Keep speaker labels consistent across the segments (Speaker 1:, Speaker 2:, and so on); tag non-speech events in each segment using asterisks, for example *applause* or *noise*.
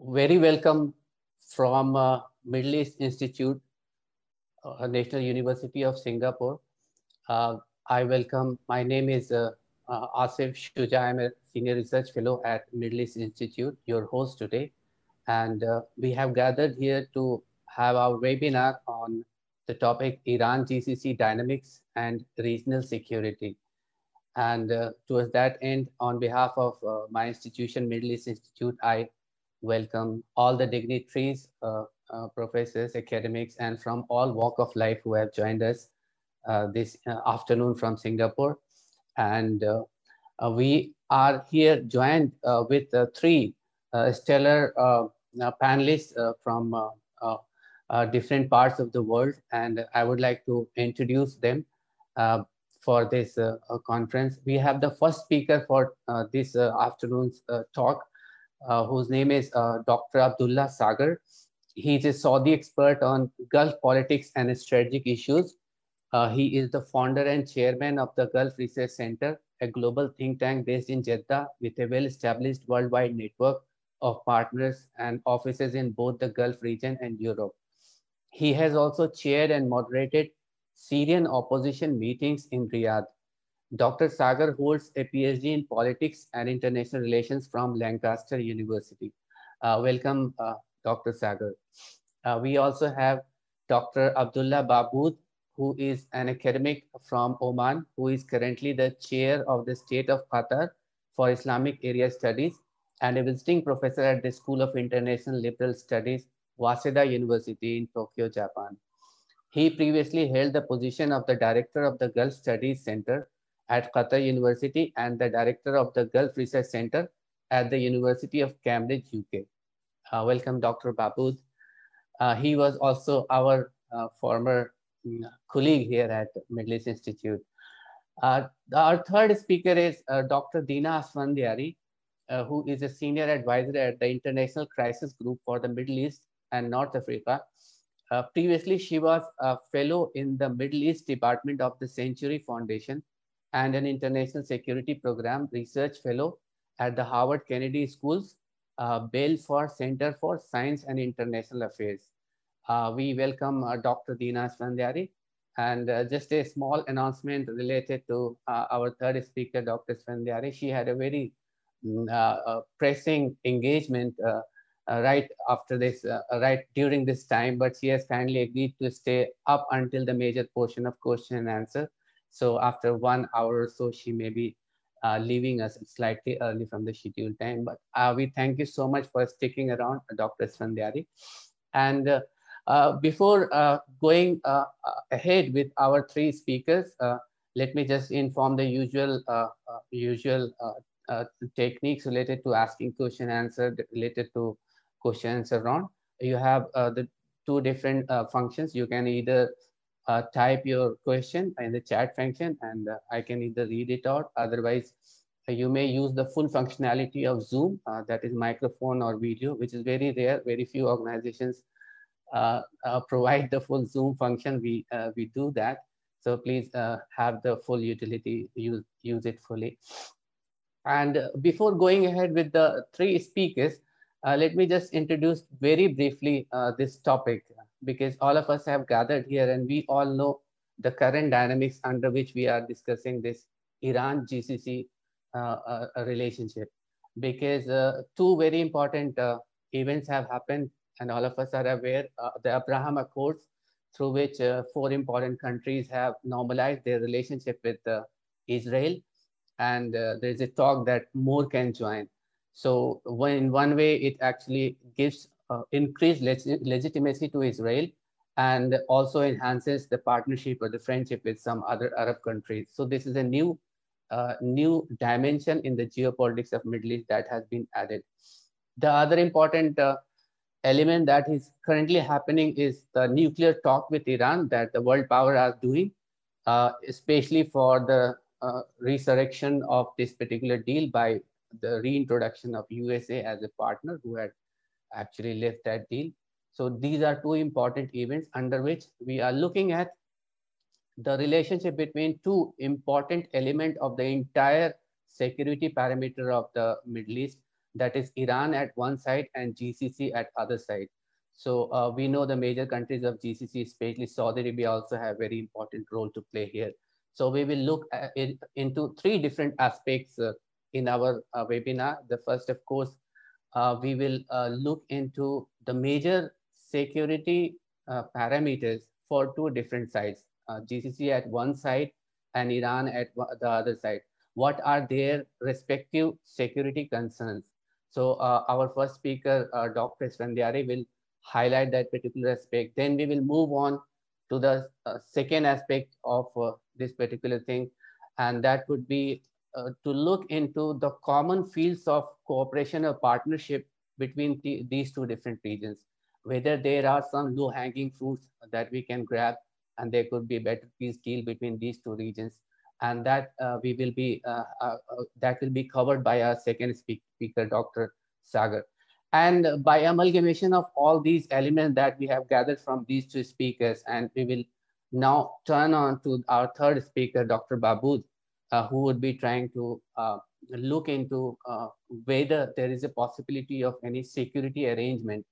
Speaker 1: very welcome from uh, Middle East Institute, uh, National University of Singapore. Uh, I welcome, my name is uh, uh, Asif Shuja. I'm a Senior Research Fellow at Middle East Institute, your host today. And uh, we have gathered here to have our webinar on the topic Iran GCC dynamics and regional security. And uh, towards that end, on behalf of uh, my institution, Middle East Institute, I welcome all the dignitaries, uh, uh, professors, academics, and from all walk of life who have joined us uh, this uh, afternoon from Singapore. And uh, uh, we are here joined with three stellar panelists from different parts of the world. And I would like to introduce them for this uh, conference. We have the first speaker for uh, this uh, afternoon's talk, Uh, whose name is uh, Dr. Abdullah Sager. He is a Saudi expert on Gulf politics and strategic issues. Uh, he is the founder and chairman of the Gulf Research Center, a global think tank based in Jeddah with a well-established worldwide network of partners and offices in both the Gulf region and Europe. He has also chaired and moderated Syrian opposition meetings in Riyadh. Dr. Sager holds a PhD in politics and international relations from Lancaster University. Uh, welcome, uh, Dr. Sager. Uh, we also have Dr. Abdullah Baabood, who is an academic from Oman, who is currently the chair of the State of Qatar for Islamic Area Studies and a visiting professor at the School of International Liberal Studies, Waseda University in Tokyo, Japan. He previously held the position of the director of the Gulf Studies Center at Qatar University and the director of the Gulf Research Center at the University of Cambridge, UK. Uh, welcome, Dr. Baabood. Uh, he was also our uh, former mm, colleague here at Middle East Institute. Uh, our third speaker is uh, Dr. Dina Esfandiary, uh, who is a senior advisor at the International Crisis Group for the Middle East and North Africa previously, she was a fellow in the Middle East Department of the Century Foundation and an International Security Program research fellow at the Harvard Kennedy School's uh, Belfer Center for Science and International Affairs. Uh, we welcome uh, Dr. Dina Esfandiary. And uh, just a small announcement related to uh, our third speaker, Dr. Esfandiary. She had a very mm, pressing engagement uh, right after this, uh, right during this time, but she has kindly agreed to stay up until the major portion of question and answer. So after one hour or so, she may be uh, leaving us slightly early from the scheduled time. But uh, we thank you so much for sticking around, Dr. Esfandiary. And uh, uh, before going ahead with our three speakers, let me just inform the usual usual techniques related to asking question answer related to questions around. You have uh, the two different uh, functions. You can either uh, type your question in the chat function and I can either read it out. Otherwise, you may use the full functionality of Zoom, that is microphone or video, which is very rare. Very few organizations uh, uh, provide the full Zoom function, we, uh, we do that. So please have the full utility, use, use it fully. And before going ahead with the three speakers, uh, let me just introduce very briefly uh, this topic because all of us have gathered here and we all know the current dynamics under which we are discussing this Iran GCC uh, uh, relationship. Because uh, two very important uh, events have happened and all of us are aware the Abraham Accords through which four important countries have normalized their relationship with Israel. And there is a talk that more can join. So when, in one way, it actually gives uh, increased leg legitimacy to Israel and also enhances the partnership or the friendship with some other Arab countries. So this is a new, uh, new dimension in the geopolitics of Middle East that has been added. The other important uh, element that is currently happening is the nuclear talk with Iran that the world power are doing, uh, especially for the uh, resurrection of this particular deal by the reintroduction of USA as a partner who had actually left that deal. So these are two important events under which we are looking at the relationship between two important elements of the entire security parameter of the Middle East. that is Iran at one side and GCC at other side. So uh, we know the major countries of GCC, especially Saudi Arabia, also have very important role to play here. So we will look it, into three different aspects uh, in our uh, webinar. The first, of course, uh, we will uh, look into the major security uh, parameters for two different sides, GCC at one side and Iran at the other side. What are their respective security concerns? So our first speaker, Dr. Esfandiary, will highlight that particular aspect. Then we will move on to the uh, second aspect of uh, this particular thing, and that would be uh, to look into the common fields of cooperation or partnership between th these two different regions, whether there are some low-hanging fruits that we can grab, and there could be a better peace deal between these two regions, and that uh, we will be uh, uh, that will be covered by our second speaker, Dr. Sager. And by amalgamation of all these elements that we have gathered from these two speakers, and we will now turn on to our third speaker, Dr. Uh, who would be trying to uh, look into uh, whether there is a possibility of any security arrangement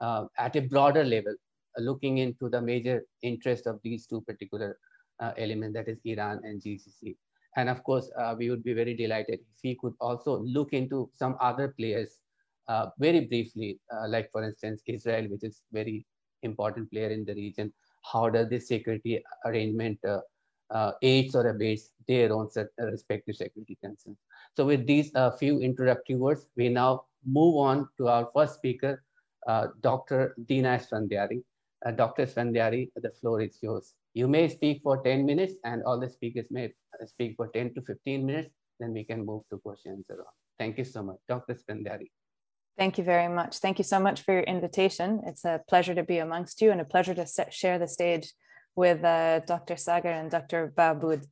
Speaker 1: uh, at a broader level, uh, looking into the major interest of these two particular uh, elements, that is Iran and GCC. And of course, we would be very delighted if he could also look into some other players uh, very briefly, uh, like for instance, Israel, which is very important player in the region, how does this security arrangement uh, uh aids or abates their own set, uh, respective security concerns? So with these uh, few introductory words, we now move on to our first speaker, Dr. Dina Esfandiary. Dr. Esfandiary, the floor is yours. You may speak for 10 minutes and all the speakers may speak for 10 to 15 minutes. Then we can move to questions around. Thank you so much, Dr. Esfandiary.
Speaker 2: Thank you very much. Thank you so much for your invitation. It's a pleasure to be amongst you and a pleasure to set, share the stage with uh, Dr. Sager and Dr. Baabood.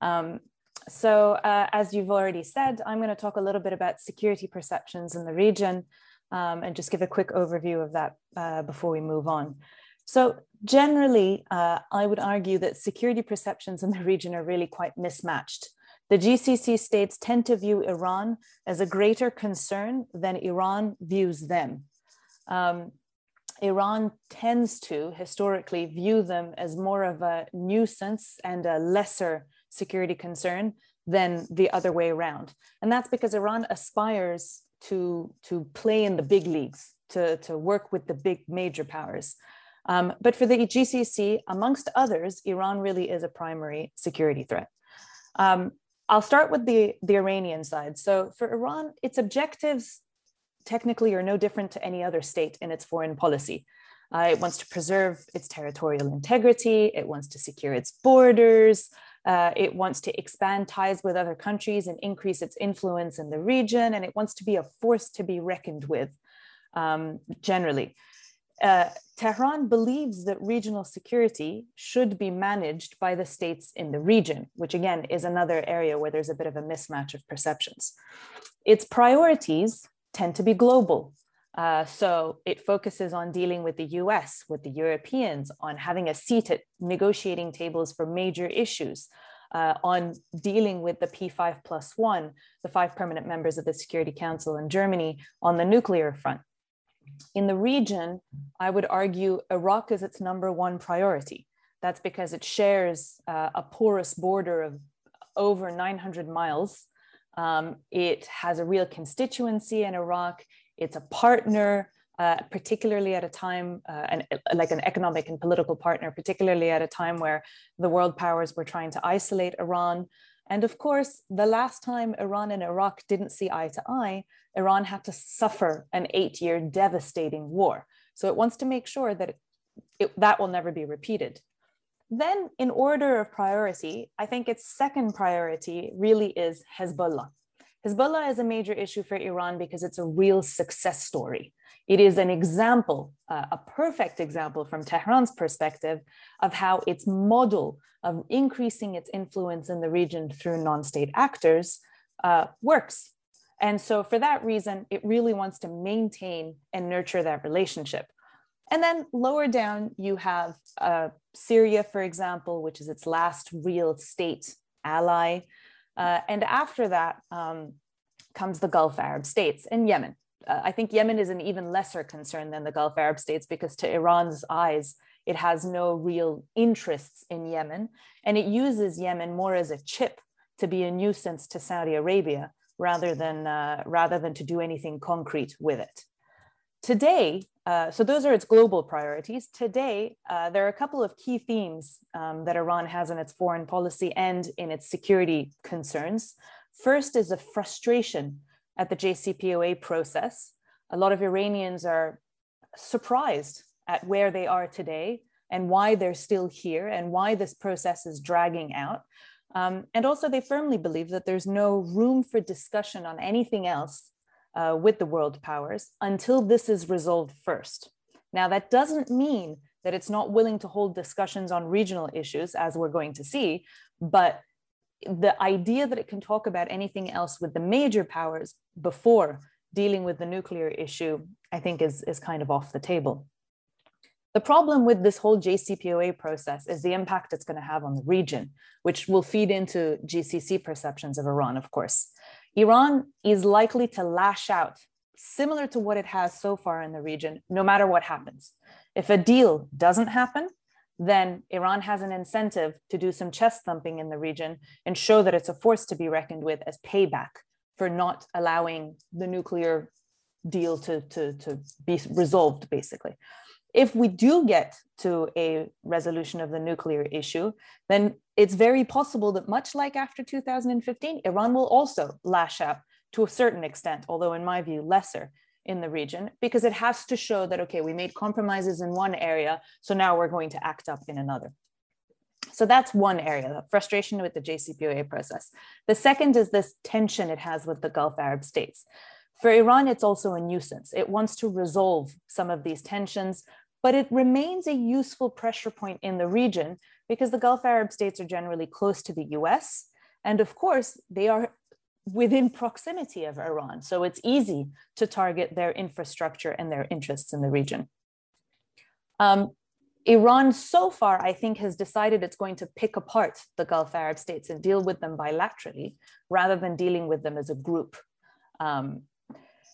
Speaker 2: Um, so uh, as you've already said, I'm going to talk a little bit about security perceptions in the region um, and just give a quick overview of that uh, before we move on. So generally, uh, I would argue that security perceptions in the region are really quite mismatched. The GCC states tend to view Iran as a greater concern than Iran views them. Um, Iran tends to historically view them as more of a nuisance and a lesser security concern than the other way around. And that's because Iran aspires to, to play in the big leagues, to, to work with the big major powers. Um, but for the GCC, amongst others, Iran really is a primary security threat. Um, I'll start with the, the Iranian side. So for Iran, its objectives technically are no different to any other state in its foreign policy. Uh, it wants to preserve its territorial integrity, it wants to secure its borders, uh, it wants to expand ties with other countries and increase its influence in the region, and it wants to be a force to be reckoned with um, generally. Uh, Tehran believes that regional security should be managed by the states in the region, which again is another area where there's a bit of a mismatch of perceptions. Its priorities tend to be global. Uh, so it focuses on dealing with the US, with the Europeans, on having a seat at negotiating tables for major issues, uh, on dealing with the P5 plus one, the five permanent members of the Security Council in Germany, on the nuclear front in the region, I would argue Iraq is its number one priority. That's because it shares uh, a porous border of over 900 miles. Um, it has a real constituency in Iraq. It's a partner, uh, particularly at a time, uh, an, like an economic and political partner, particularly at a time where the world powers were trying to isolate Iran. And of course, the last time Iran and Iraq didn't see eye to eye, Iran had to suffer an eight year devastating war. So it wants to make sure that it, it, that will never be repeated. Then, in order of priority, I think its second priority really is Hezbollah. Hezbollah is a major issue for Iran because it's a real success story. It is an example, uh, a perfect example from Tehran's perspective of how its model of increasing its influence in the region through non state actors uh, works. And so, for that reason, it really wants to maintain and nurture that relationship. And then lower down, you have uh, Syria, for example, which is its last real state ally. Uh, and after that, um, comes the Gulf Arab states and Yemen. Uh, I think Yemen is an even lesser concern than the Gulf Arab states because, to Iran's eyes, it has no real interests in Yemen. And it uses Yemen more as a chip to be a nuisance to Saudi Arabia rather than, uh, rather than to do anything concrete with it. Today, uh, so those are its global priorities. Today, uh, there are a couple of key themes um, that Iran has in its foreign policy and in its security concerns. First is a frustration at the JCPOA process. A lot of Iranians are surprised at where they are today and why they're still here and why this process is dragging out. Um, and also, they firmly believe that there's no room for discussion on anything else uh, with the world powers until this is resolved first. Now, that doesn't mean that it's not willing to hold discussions on regional issues, as we're going to see, but the idea that it can talk about anything else with the major powers before dealing with the nuclear issue, I think is, is kind of off the table. The problem with this whole JCPOA process is the impact it's going to have on the region, which will feed into GCC perceptions of Iran, of course. Iran is likely to lash out, similar to what it has so far in the region, no matter what happens. If a deal doesn't happen, then Iran has an incentive to do some chest thumping in the region and show that it's a force to be reckoned with as payback for not allowing the nuclear deal to, to, to be resolved, basically. If we do get to a resolution of the nuclear issue, then it's very possible that, much like after 2015, Iran will also lash out to a certain extent, although, in my view, lesser in the region because it has to show that, okay, we made compromises in one area, so now we're going to act up in another. So that's one area, the frustration with the JCPOA process. The second is this tension it has with the Gulf Arab states. For Iran, it's also a nuisance. It wants to resolve some of these tensions, but it remains a useful pressure point in the region because the Gulf Arab states are generally close to the US. And of course, they are within proximity of Iran. So it's easy to target their infrastructure and their interests in the region. Um, Iran so far, I think, has decided it's going to pick apart the Gulf Arab states and deal with them bilaterally rather than dealing with them as a group. Um,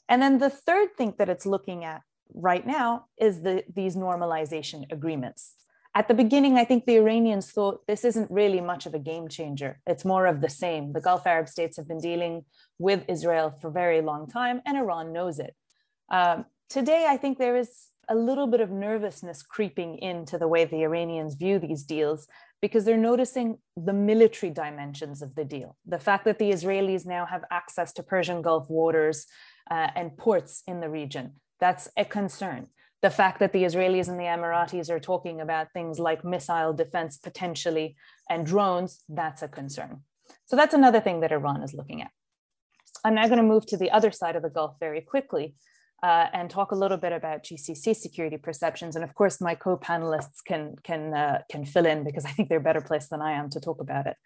Speaker 2: and then the third thing that it's looking at right now is the, these normalization agreements. At the beginning, I think the Iranians thought this isn't really much of a game changer. It's more of the same. The Gulf Arab states have been dealing with Israel for a very long time, and Iran knows it. Um, today, I think there is a little bit of nervousness creeping into the way the Iranians view these deals because they're noticing the military dimensions of the deal. The fact that the Israelis now have access to Persian Gulf waters uh, and ports in the region, that's a concern the fact that the Israelis and the Emiratis are talking about things like missile defense potentially and drones, that's a concern. So that's another thing that Iran is looking at. I'm now going to move to the other side of the Gulf very quickly uh, and talk a little bit about GCC security perceptions. And of course, my co-panelists can can uh, can fill in because I think they're better placed than I am to talk about it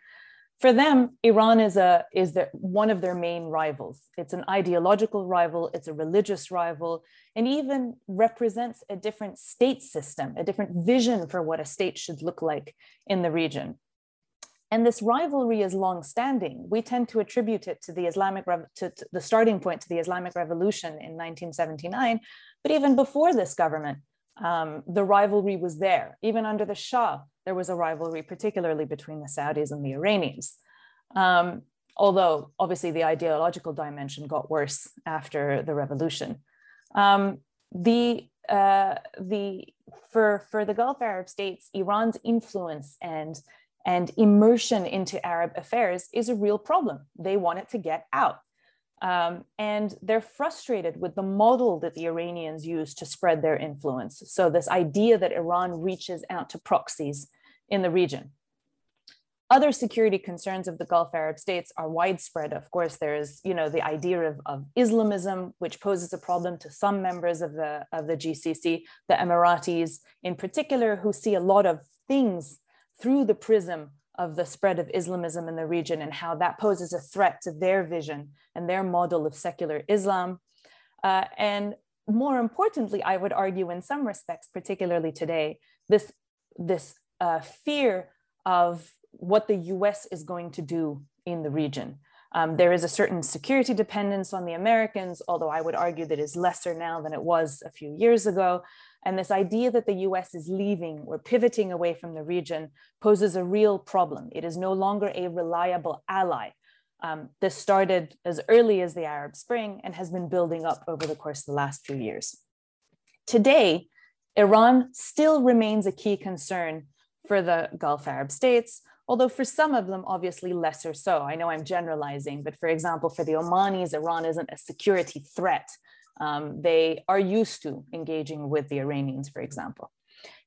Speaker 2: for them, Iran is a is their, one of their main rivals. It's an ideological rival, it's a religious rival, and even represents a different state system, a different vision for what a state should look like in the region. And this rivalry is long-standing. We tend to attribute it to the Islamic to, to the starting point to the Islamic Revolution in 1979, but even before this government, um, the rivalry was there. Even under the Shah, there was a rivalry, particularly between the Saudis and the Iranians. Um, although obviously the ideological dimension got worse after the revolution. Um, the uh, the for for the Gulf Arab states, Iran's influence and and immersion into Arab affairs is a real problem. They want it to get out. Um, and they're frustrated with the model that the Iranians use to spread their influence. So, this idea that Iran reaches out to proxies in the region. Other security concerns of the Gulf Arab states are widespread. Of course, there's you know, the idea of, of Islamism, which poses a problem to some members of the, of the GCC, the Emiratis in particular, who see a lot of things through the prism of the spread of Islamism in the region and how that poses a threat to their vision and their model of secular Islam. Uh, and more importantly, I would argue in some respects, particularly today, this, this uh, fear of what the US is going to do in the region. Um, there is a certain security dependence on the Americans, although I would argue that is lesser now than it was a few years ago. And this idea that the US is leaving or pivoting away from the region poses a real problem. It is no longer a reliable ally. Um, this started as early as the Arab Spring and has been building up over the course of the last few years. Today, Iran still remains a key concern for the Gulf Arab states, although for some of them, obviously lesser so. I know I'm generalizing, but for example, for the Omanis, Iran isn't a security threat um, they are used to engaging with the Iranians, for example.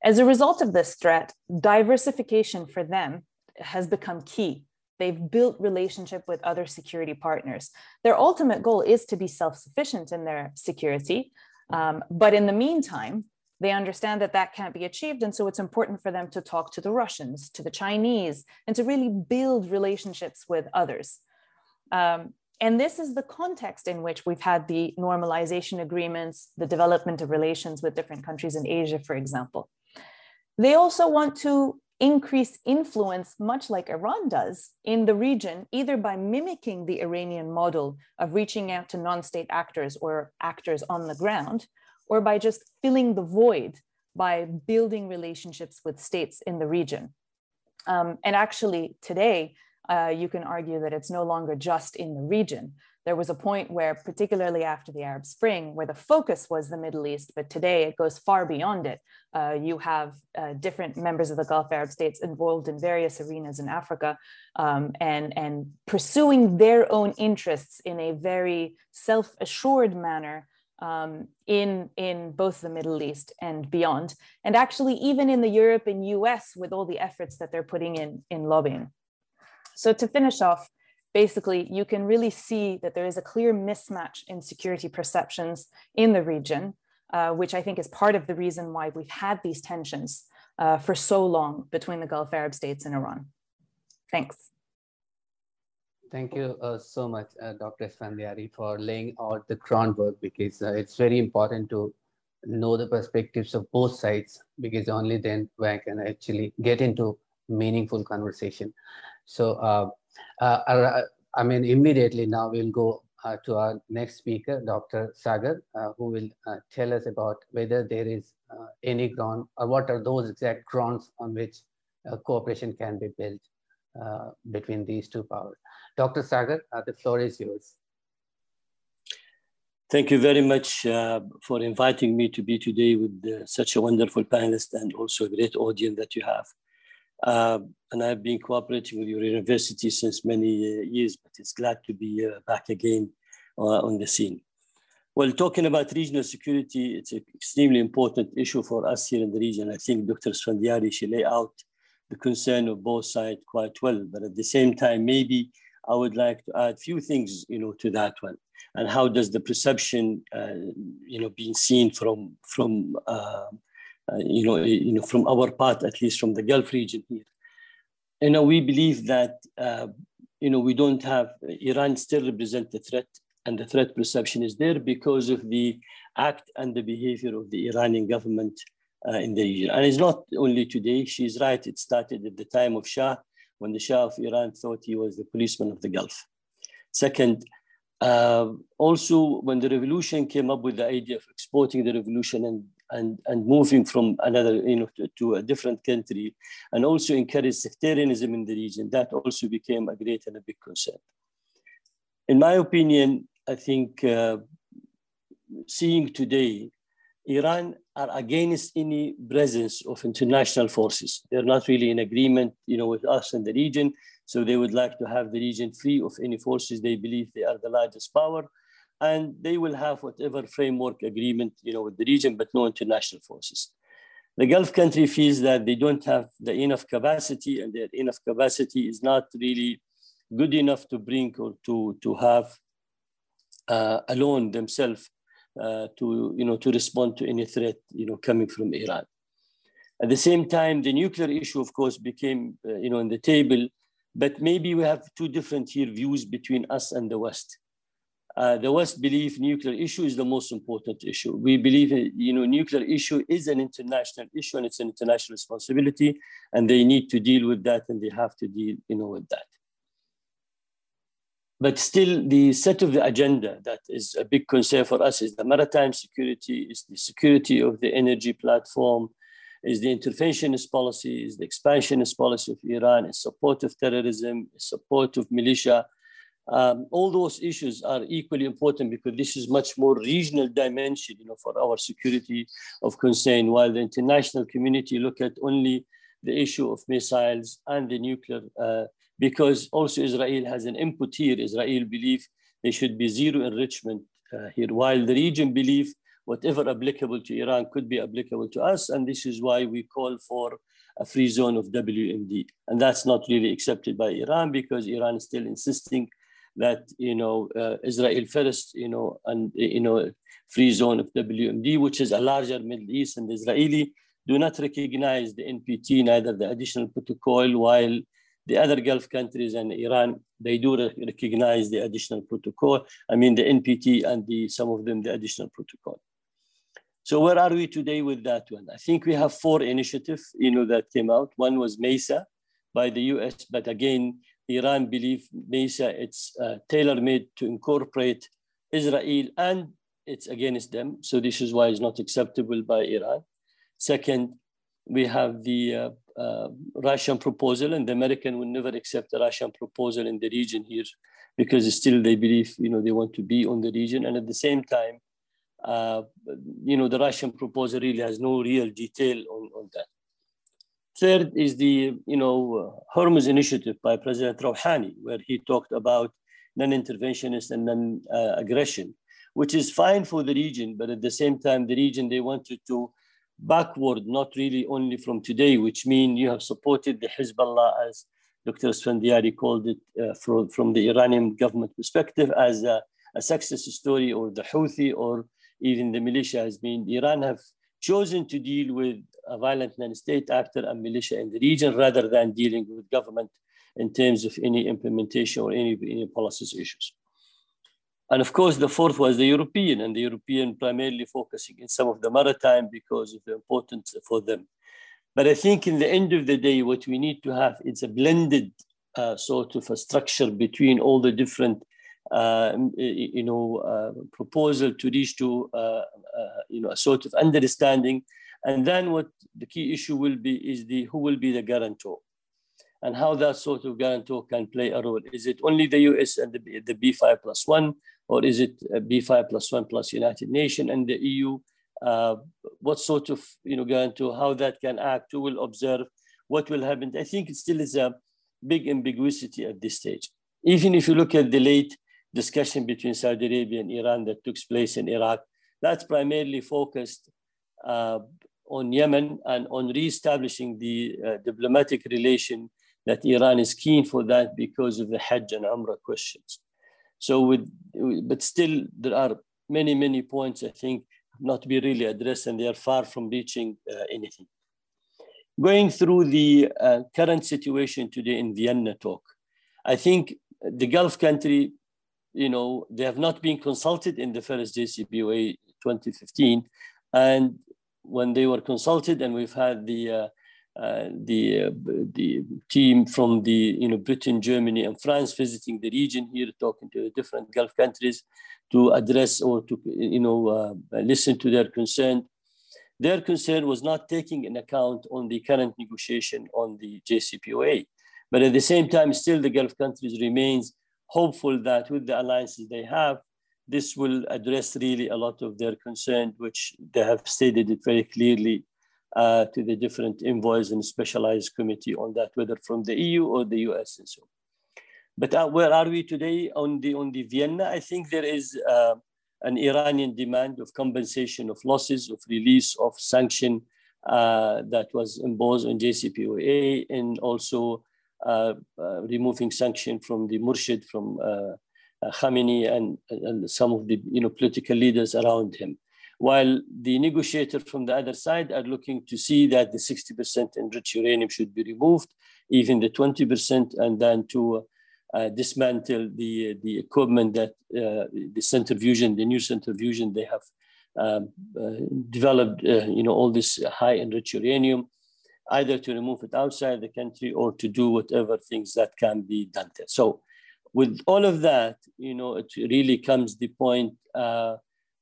Speaker 2: As a result of this threat, diversification for them has become key. They've built relationship with other security partners. Their ultimate goal is to be self-sufficient in their security, um, but in the meantime, they understand that that can't be achieved. And so it's important for them to talk to the Russians, to the Chinese, and to really build relationships with others. Um, and this is the context in which we've had the normalization agreements, the development of relations with different countries in Asia, for example. They also want to increase influence, much like Iran does, in the region, either by mimicking the Iranian model of reaching out to non state actors or actors on the ground, or by just filling the void by building relationships with states in the region. Um, and actually, today, uh, you can argue that it's no longer just in the region. There was a point where, particularly after the Arab Spring, where the focus was the Middle East, but today it goes far beyond it. Uh, you have uh, different members of the Gulf Arab states involved in various arenas in Africa um, and, and pursuing their own interests in a very self assured manner um, in, in both the Middle East and beyond. And actually, even in the Europe and US, with all the efforts that they're putting in in lobbying. So to finish off, basically, you can really see that there is a clear mismatch in security perceptions in the region, uh, which I think is part of the reason why we've had these tensions uh, for so long between the Gulf Arab states and Iran. Thanks.
Speaker 1: Thank you uh, so much, uh, Dr. Esfandiary, for laying out the groundwork because uh, it's very important to know the perspectives of both sides because only then we can actually get into meaningful conversation. So, uh, uh, uh, I mean, immediately now we'll go to our next speaker, Dr. Sager, who will tell us about whether there is any ground or what are those exact grounds on which cooperation can be built between these two powers. Dr. Sager, the floor is yours.
Speaker 3: Thank you very much uh, for inviting me to be today with uh, such a wonderful panelist and also a great audience that you have. Uh, and I've been cooperating with your university since many uh, years, but it's glad to be uh, back again uh, on the scene. Well, talking about regional security, it's an extremely important issue for us here in the region. I think Dr. Esfandiary, she lay out the concern of both sides quite well, but at the same time, maybe I would like to add a few things, you know, to that one. And how does the perception, uh, you know, being seen from from uh, you know, you know, from our part, at least from the Gulf region here. You know, we believe that, uh, you know, we don't have, Iran still represent the threat and the threat perception is there because of the act and the behavior of the Iranian government uh, in the region. And it's not only today, she's right, it started at the time of Shah, when the Shah of Iran thought he was the policeman of the Gulf. Second, uh, also when the revolution came up with the idea of exporting the revolution and and, and moving from another, you know, to, to, a different country, and also encourage sectarianism in the region, that also became a great and a big concern. In my opinion, I think uh, seeing today, Iran are against any presence of international forces. They're not really in agreement, you know, with us in the region. So they would like to have the region free of any forces. They believe they are the largest power and they will have whatever framework agreement you know with the region but no international forces. The gulf country feels that they don't have the enough capacity and their enough capacity is not really good enough to bring or to to have uh, alone themselves uh, to you know to respond to any threat you know coming from iran. At the same time the nuclear issue of course became uh, you know on the table but maybe we have two different here views between us and the west uh, the West believe nuclear issue is the most important issue. We believe, you know, nuclear issue is an international issue and it's an international responsibility, and they need to deal with that, and they have to deal, you know, with that. but still the set of the agenda that is a big concern for us is the maritime security, is the security of the energy platform, is the interventionist policy, is the expansionist policy of Iran, is support of terrorism, is support of militia. Um, all those issues are equally important because this is much more regional dimension, you know, for our security of concern. While the international community look at only the issue of missiles and the nuclear uh, because also Israel has an input here. Israel believe there should be zero enrichment uh, here, while the region believe whatever applicable to Iran could be applicable to us. And this is why we call for a free zone of WMD. And that's not really accepted by Iran because Iran is still insisting that, you know, uh, Israel first, you know, and, you know, free zone of WMD, which is a larger Middle East and Israeli do not recognize the NPT, neither the additional protocol, while the other Gulf countries and Iran, they do recognize the additional protocol. I mean, the NPT and the, some of them, the additional protocol. So where are we today with that one? I think we have four initiatives, you know, that came out. One was MESA by the US, but again, Iran believe MESA, it's uh, tailor-made to incorporate Israel and it's against them. So this is why it's not acceptable by Iran. Second, we have the uh, uh, Russian proposal, and the American will never accept the Russian proposal in the region here because still they believe, you know, they want to be on the region. And at the same time, uh, you know, the Russian proposal really has no real detail on, on that. Third is the, you know, Hormuz initiative by President Rouhani, where he talked about non-interventionist and non-aggression, which is fine for the region, but at the same time, the region, they wanted to backward, not really only from today, which means you have supported the Hezbollah as Dr. Esfandiary called it uh, from, from the Iranian government perspective as a, a, success story or the Houthi or even the militia has been. Iran have chosen to deal with a violent non-state actor and militia in the region rather than dealing with government in terms of any implementation or any, any policies issues. And of course, the fourth was the European, and the European primarily focusing in some of the maritime because of the importance for them. But I think in the end of the day, what we need to have is a blended uh, sort of a structure between all the different, uh, you know, uh, proposal to reach to, uh, uh, you know, a sort of understanding. And then what the key issue will be is the who will be the guarantor and how that sort of guarantor can play a role. Is it only the US and the, the B5 plus one, or is it B5 plus one plus United Nations and the EU? Uh, what sort of you know guarantor, how that can act, who will observe, what will happen? I think it still is a big ambiguity at this stage. Even if you look at the late discussion between Saudi Arabia and Iran that took place in Iraq, that's primarily focused uh, on Yemen and on re-establishing the uh, diplomatic relation that Iran is keen for that because of the Hajj and Umrah questions. So, with, but still, there are many, many points I think not to be really addressed, and they are far from reaching uh, anything. Going through the uh, current situation today in Vienna talk, I think the Gulf country, you know, they have not been consulted in the first JCPOA 2015, and when they were consulted, and we've had the uh, uh, the uh, the team from the you know Britain, Germany, and France visiting the region here, talking to different Gulf countries to address or to you know uh, listen to their concern. Their concern was not taking in account on the current negotiation on the JCPOA, but at the same time, still the Gulf countries remains hopeful that with the alliances they have, this will address really a lot of their concern, which they have stated it very clearly uh, to the different envoys and specialized committee on that, whether from the EU or the US and so on. But uh, where are we today on the, on the Vienna? I think there is uh, an Iranian demand of compensation of losses, of release of sanction uh, that was imposed on JCPOA and also uh, uh, removing sanction from the Murshid, from Khamenei and, and some of the you know, political leaders around him while the negotiators from the other side are looking to see that the 60% enriched uranium should be removed, even the 20%, and then to uh, dismantle the, the equipment that uh, the centrifusion, the new centrifusion, they have um, uh, developed, uh, you know, all this high enriched uranium, either to remove it outside the country or to do whatever things that can be done there. So with all of that, you know, it really comes the point uh,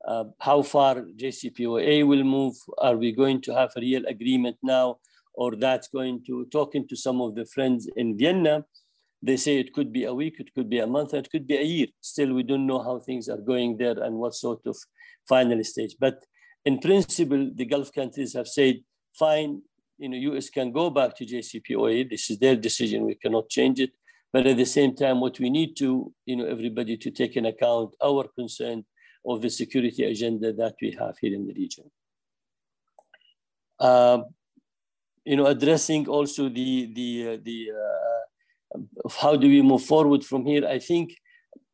Speaker 3: uh, how far JCPOA will move. Are we going to have a real agreement now? Or that's going to, talking to some of the friends in Vienna, they say it could be a week, it could be a month, it could be a year. Still, we don't know how things are going there and what sort of final stage. But in principle, the Gulf countries have said, fine, you know, US can go back to JCPOA. This is their decision. We cannot change it. But at the same time, what we need to, you know, everybody to take in account our concern of the security agenda that we have here in the region. Uh, you know, addressing also the the uh, the uh, how do we move forward from here? I think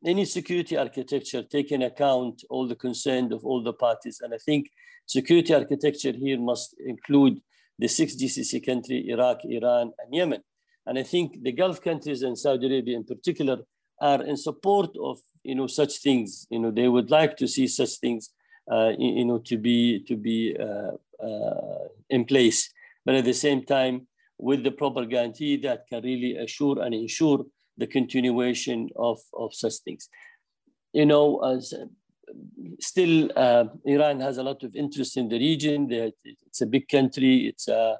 Speaker 3: any security architecture take in account all the concern of all the parties, and I think security architecture here must include the six GCC country, Iraq, Iran, and Yemen. And I think the Gulf countries and Saudi Arabia in particular are in support of you know such things. You know they would like to see such things uh, you know to be to be uh, uh, in place, but at the same time with the proper guarantee that can really assure and ensure the continuation of, of such things. You know, as still uh, Iran has a lot of interest in the region. It's a big country. It's uh,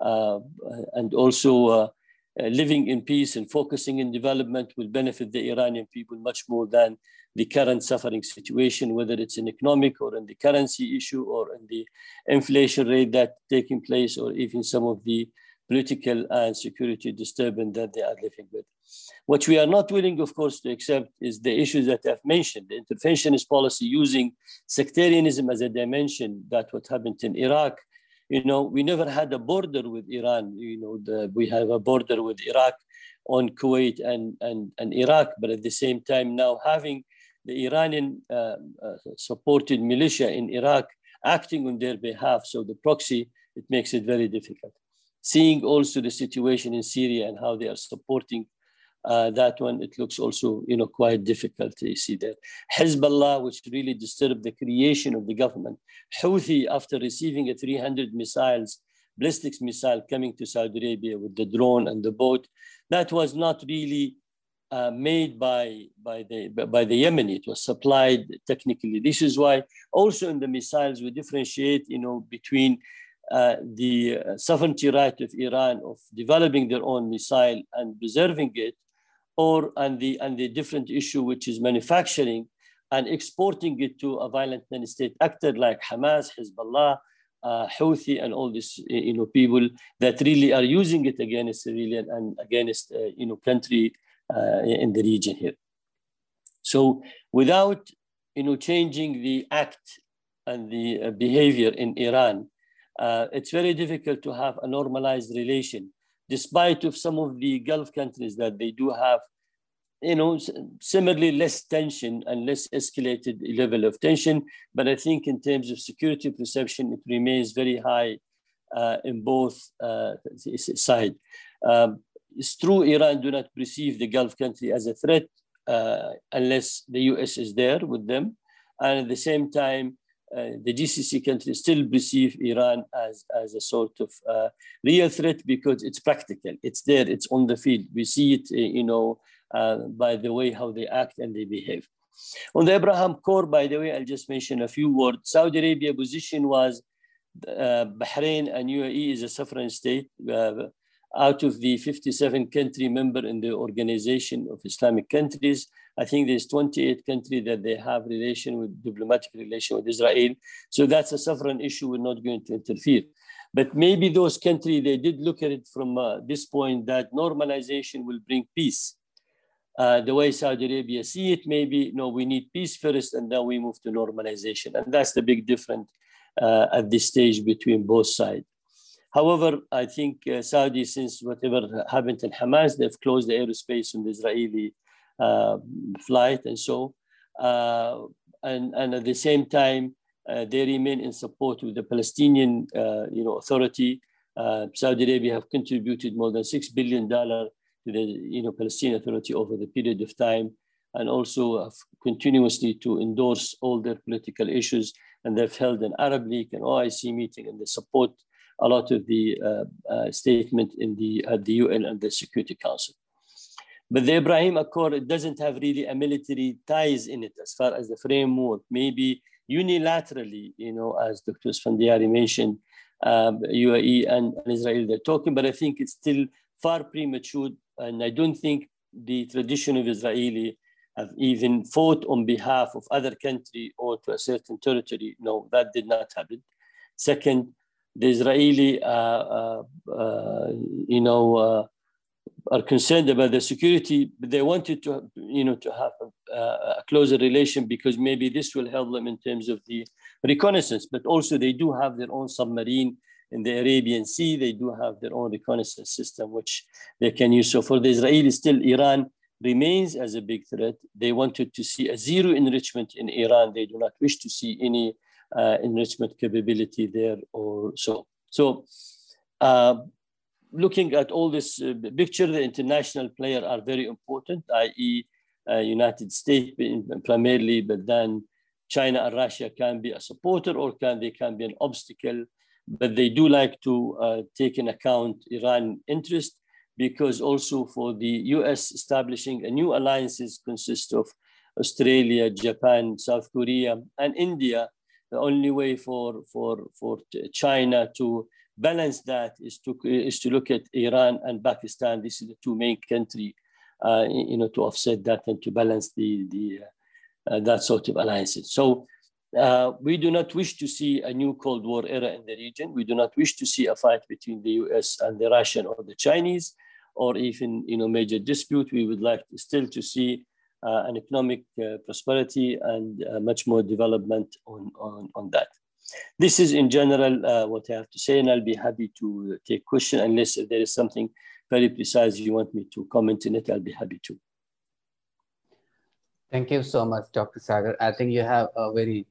Speaker 3: uh, and also uh, living in peace and focusing in development will benefit the Iranian people much more than the current suffering situation, whether it's in economic or in the currency issue or in the inflation rate that taking place or even some of the political and security disturbance that they are living with. What we are not willing, of course, to accept is the issues that I've mentioned, the interventionist policy using sectarianism as a dimension, that what happened in Iraq. You know, we never had a border with Iran. You know, the, we have a border with Iraq on Kuwait and, and, and Iraq, but at the same time now having the Iranian uh, uh, supported militia in Iraq acting on their behalf, so the proxy, it makes it very difficult seeing also the situation in Syria and how they are supporting uh, that one, it looks also you know quite difficult to see there. Hezbollah, which really disturbed the creation of the government. Houthi, after receiving a 300 missiles, ballistic missile coming to Saudi Arabia with the drone and the boat, that was not really uh, made by, by, the, by the Yemeni. It was supplied technically. This is why also in the missiles we differentiate, you know, between uh, the uh, sovereignty right of Iran of developing their own missile and preserving it, or and the and the different issue which is manufacturing and exporting it to a violent non-state actor like Hamas, Hezbollah, uh, Houthi, and all these you know people that really are using it against civilian and against uh, you know country uh, in the region here. So without you know changing the act and the uh, behavior in Iran, uh, it's very difficult to have a normalized relation, despite of some of the Gulf countries that they do have, you know, similarly less tension and less escalated level of tension. But I think in terms of security perception, it remains very high uh, in both uh, sides. Um, it's true Iran do not perceive the Gulf country as a threat uh, unless the US is there with them. And at the same time, uh, the GCC countries still perceive Iran as, as a sort of uh, real threat because it's practical. It's there, it's on the field. We see it, uh, you know, uh, by the way how they act and they behave. On the Abraham Accord, by the way, I'll just mention a few words. Saudi Arabia position was uh, Bahrain and UAE is a sovereign state. Out of the 57 country member in the Organization of Islamic Countries, I think there's 28 countries that they have relation with diplomatic relation with Israel. So that's a sovereign issue. We're not going to interfere. But maybe those countries, they did look at it from uh, this point that normalization will bring peace. Uh, the way Saudi Arabia see it, maybe, no, we need peace first and then we move to normalization. And that's the big difference uh, at this stage between both sides. However, I think uh, Saudi, since whatever happened in Hamas, they've closed the airspace on the Israeli uh, flight and so. Uh, and, and at the same time, uh, they remain in support with the Palestinian you know, authority. Saudi Arabia have contributed more than $6 billion to the you know, Palestinian Authority over the period of time and also have continuously to endorse all their political issues. And they've held an Arab League and OIC meeting and they support a lot of the uh, uh, statement in the, at the UN and the Security Council. But the Ibrahim Accord, it doesn't have really a military ties in it as far as the framework. Maybe unilaterally, you know, as Dr. Esfandiary mentioned, um, UAE and, and Israel, they're talking, but I think it's still far premature. And I don't think the tradition of Israeli have even fought on behalf of other country or to a certain territory. No, that did not happen. Second, the Israeli, uh, uh, uh, you know, are concerned about the security, but they wanted to, you know, to have a, a, closer relation because maybe this will help them in terms of the reconnaissance. But also, they do have their own submarine in the Arabian Sea. They do have their own reconnaissance system, which they can use. So for the Israelis, still Iran remains as a big threat. They wanted to see a zero enrichment in Iran. They do not wish to see any uh, enrichment capability there or so. So uh, looking at all this uh, picture, the international players are very important, i.e. Uh, United States primarily, but then China and Russia can be a supporter or can they can be an obstacle. But they do like to uh, take in account Iran interest because also for the US establishing a new alliances consist of Australia, Japan, South Korea, and India. The only way for, for, for China to balance that is to, is to look at Iran and Pakistan. This is the two main countries, uh, you know, to offset that and to balance the, the, uh, that sort of alliances. So uh, we do not wish to see a new Cold War era in the region. We do not wish to see a fight between the US and the Russian or the Chinese or even you know major dispute. We would like to still to see uh, an economic uh, prosperity and uh, much more development on, on, on that. This is in general what I have to say, and I'll be happy to take question unless there is something very precise you want me to comment in it, I'll be happy to.
Speaker 1: Thank you so much, Dr. Sager. I think you have a very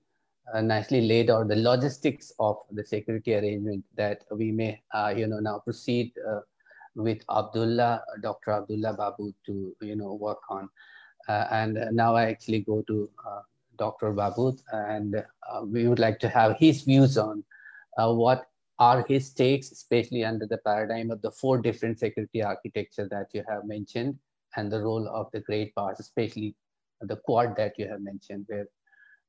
Speaker 1: uh, nicely laid out the logistics of the security arrangement that we may, uh, you know, now proceed uh, with Abdullah, Dr. Abdullah Baabood to, you know, work on. Uh, and now I actually go to uh, Dr. Baabood and uh, we would like to have his views on what are his takes, especially under the paradigm of the four different security architecture that you have mentioned and the role of the great powers, especially the quad that you have mentioned where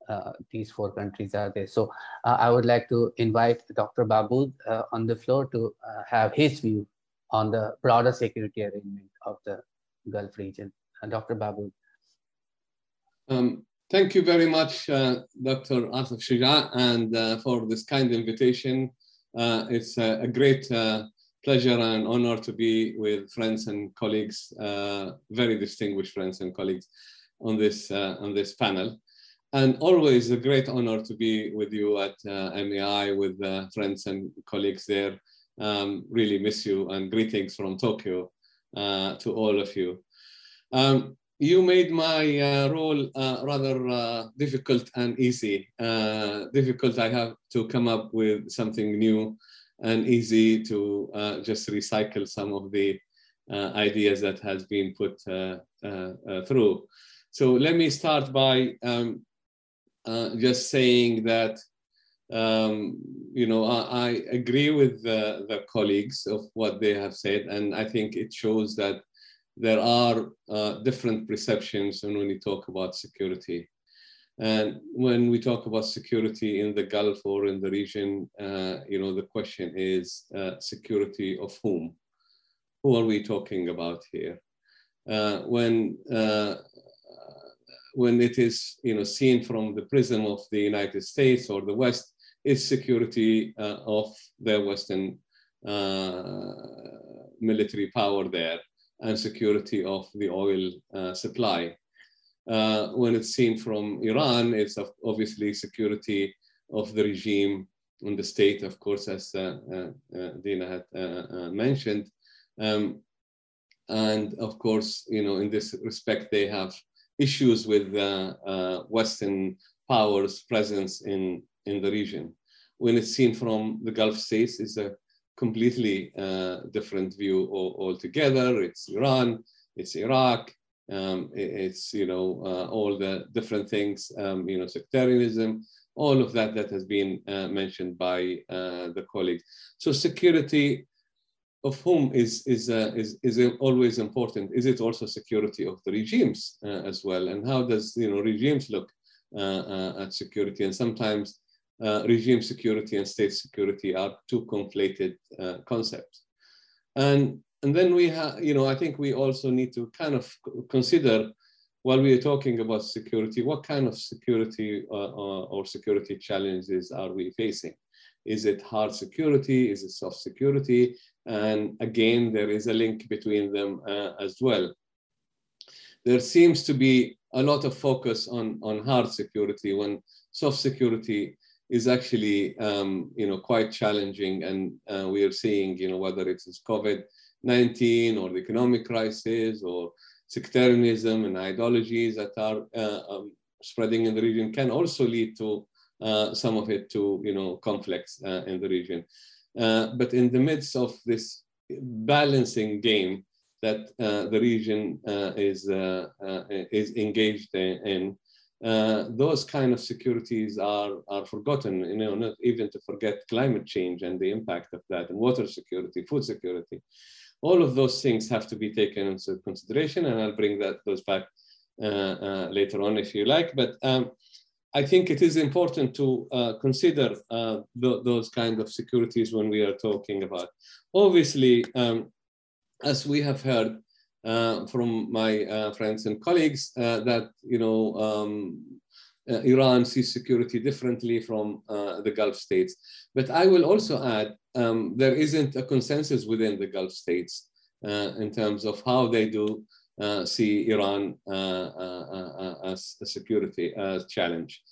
Speaker 1: uh, these four countries are there. So uh, I would like to invite Dr. Baabood uh, on the floor to have his view on the broader security arrangement of the Gulf region. Dr. Baabood.
Speaker 4: Um, thank you very much, uh, Dr. Asif Shuja, and uh, for this kind invitation. Uh, it's a, a great uh, pleasure and honor to be with friends and colleagues, uh, very distinguished friends and colleagues on this, on this panel. And always a great honor to be with you at MEI with friends and colleagues there um, really miss you and greetings from Tokyo uh, to all of you. Um, you made my uh, role uh, rather uh, difficult and easy. Uh, difficult, I have to come up with something new and easy to uh, just recycle some of the ideas that has been put through. So let me start by um, just saying that um, you know, I, I agree with the, the, colleagues of what they have said, and I think it shows that there are uh, different perceptions when we talk about security. And when we talk about security in the Gulf or in the region, uh, you know, the question is uh, security of whom? Who are we talking about here? Uh, when uh, when it is you know seen from the prism of the United States or the West, is security uh, of the Western military power there and security of the oil uh, supply. when it's seen from Iran, it's obviously security of the regime and the state, of course, as uh, uh, Dina had uh, mentioned. Um, and of course, you know, in this respect, they have issues with Western powers' presence in in the region. When it's seen from the Gulf states, it's a completely uh, different view altogether. It's Iran, it's Iraq, um, it's you know uh, all the different things, um, you know, sectarianism, all of that that has been uh, mentioned by uh, the colleagues. So security of whom is, is, uh, is, is always important. Is it also security of the regimes uh, as well? And how does you know, regimes look at security? And sometimes regime security and state security are two conflated concepts. And, and then we have, you know, I think we also need to kind of consider while we are talking about security, what kind of security uh, or security challenges are we facing? Is it hard security? Is it soft security? And again, there is a link between them uh, as well. There seems to be a lot of focus on, on hard security when soft security is actually um, you know, quite challenging. And uh, we are seeing you know, whether it's COVID-19 or the economic crisis or sectarianism and ideologies that are uh, um, spreading in the region can also lead to uh, some of it to you know conflicts uh, in the region. Uh, but in the midst of this balancing game that uh, the region is is engaged in, those kind of securities are are forgotten. You know, not even to forget climate change and the impact of that, and water security, food security all of those things have to be taken into consideration, and I'll bring that those back uh, uh, later on if you like. But um, I think it is important to uh, consider uh, th those kind of securities when we are talking about. Obviously, um, as we have heard uh, from my uh, friends and colleagues, that you know um, uh, Iran sees security differently from uh, the Gulf states. But I will also add um, there isn't a consensus within the Gulf states uh, in terms of how they do uh, see Iran uh, uh, as a security challenge.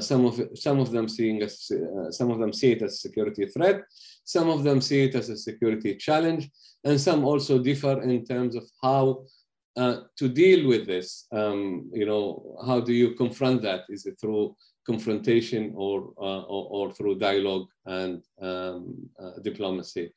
Speaker 4: Some of some of them seeing as, some of them see it as a security threat, some of them see it as a security challenge, and some also differ in terms of how uh, to deal with this, um, you know, how do you confront that? Is it through confrontation or, uh, or, or, through dialogue and um, uh, diplomacy?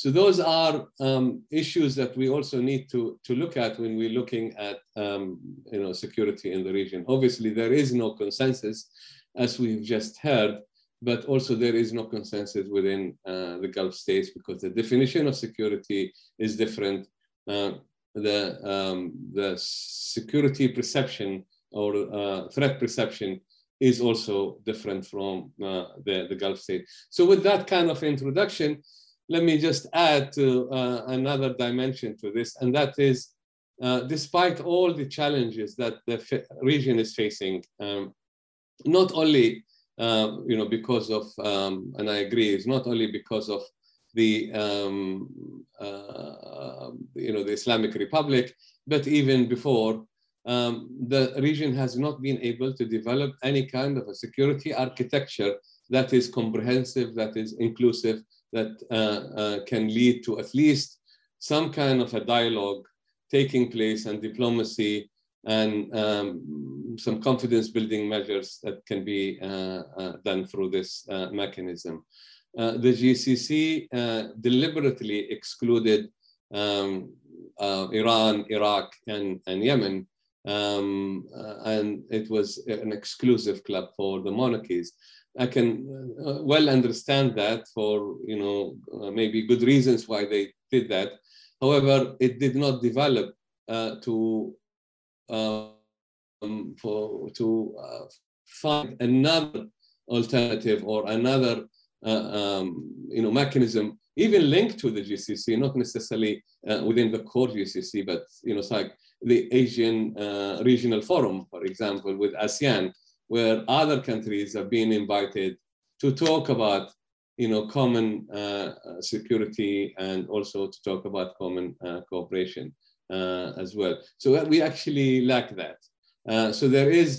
Speaker 4: So those are um, issues that we also need to, to look at when we're looking at, um, you know, security in the region. Obviously, there is no consensus, as we've just heard, but also there is no consensus within uh, the Gulf states because the definition of security is different. Uh, the, um, the security perception or uh, threat perception is also different from uh, the, the Gulf state. So with that kind of introduction, let me just add to uh, another dimension to this, and that is, uh, despite all the challenges that the region is facing, um, not only uh, you know because of, um, and I agree, it's not only because of the um, uh, you know the Islamic Republic, but even before um, the region has not been able to develop any kind of a security architecture that is comprehensive, that is inclusive, that uh, uh, can lead to at least some kind of a dialogue taking place and diplomacy and um, some confidence building measures that can be uh, uh, done through this uh, mechanism. Uh, the GCC deliberately excluded um, Iran, Iraq, and, and Yemen. Um, and it was an exclusive club for the monarchies. I can uh, well understand that for you know uh, maybe good reasons why they did that. However, it did not develop uh, to um, for to find another alternative or another uh, um, you know, mechanism, even linked to the GCC, not necessarily uh, within the core GCC, but you know, it's like the Asian uh, Regional Forum, for example, with ASEAN, where other countries have been invited to talk about you know, common uh, security and also to talk about common uh, cooperation uh, as well. So we actually lack that. so there is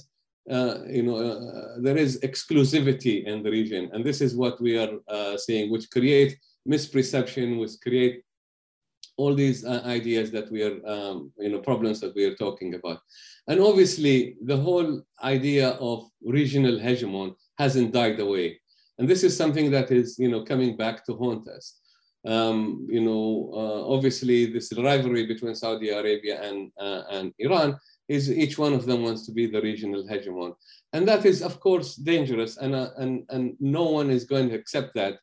Speaker 4: uh, you know, uh, there is exclusivity in the region. And this is what we are uh, seeing, which create misperception, which create all these uh, ideas that we are, um, you know, problems that we are talking about. And obviously, the whole idea of regional hegemon hasn't died away. And this is something that is, you know, coming back to haunt us. Um, you know, uh, obviously, this rivalry between Saudi Arabia and, uh, and Iran is each one of them wants to be the regional hegemon. And that is, of course, dangerous, and, uh, and, and no one is going to accept that.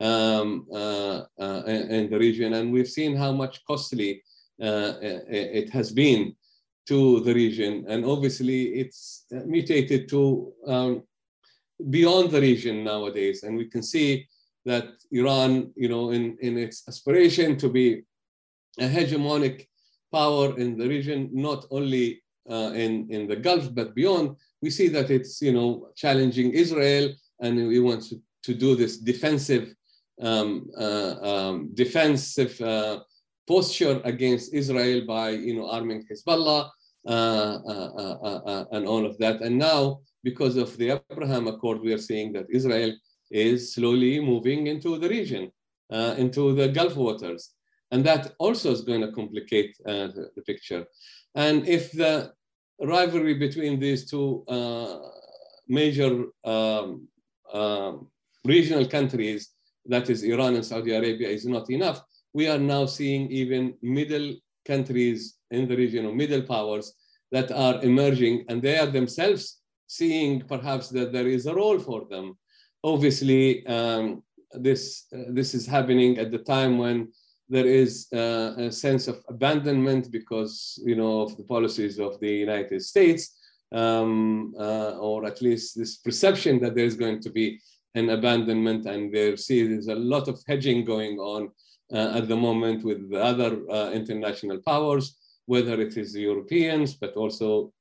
Speaker 4: Um, uh, uh, in the region. And we've seen how much costly uh, it has been to the region. And obviously it's mutated to um, beyond the region nowadays. And we can see that Iran, you know, in, in its aspiration to be a hegemonic power in the region, not only uh, in, in the Gulf, but beyond, we see that it's, you know, challenging Israel and we want to, to do this defensive, um, uh, um, defensive uh, posture against Israel by, you know, arming Hezbollah uh, and all of that. And now, because of the Abraham Accord, we are seeing that Israel is slowly moving into the region, into the Gulf waters. And that also is going to complicate the, the picture. And if the rivalry between these two uh, major um, uh, regional countries, that is Iran and Saudi Arabia, is not enough, we are now seeing even middle countries in the region, or middle powers, that are emerging, and they are themselves seeing perhaps that there is a role for them. Obviously, um, this, uh, this is happening at the time when there is uh, a sense of abandonment because you know of the policies of the United States, um, uh, or at least this perception that there's going to be an abandonment, and there there's a lot of hedging going on uh, at the moment with the other uh, international powers, whether it is the Europeans, but also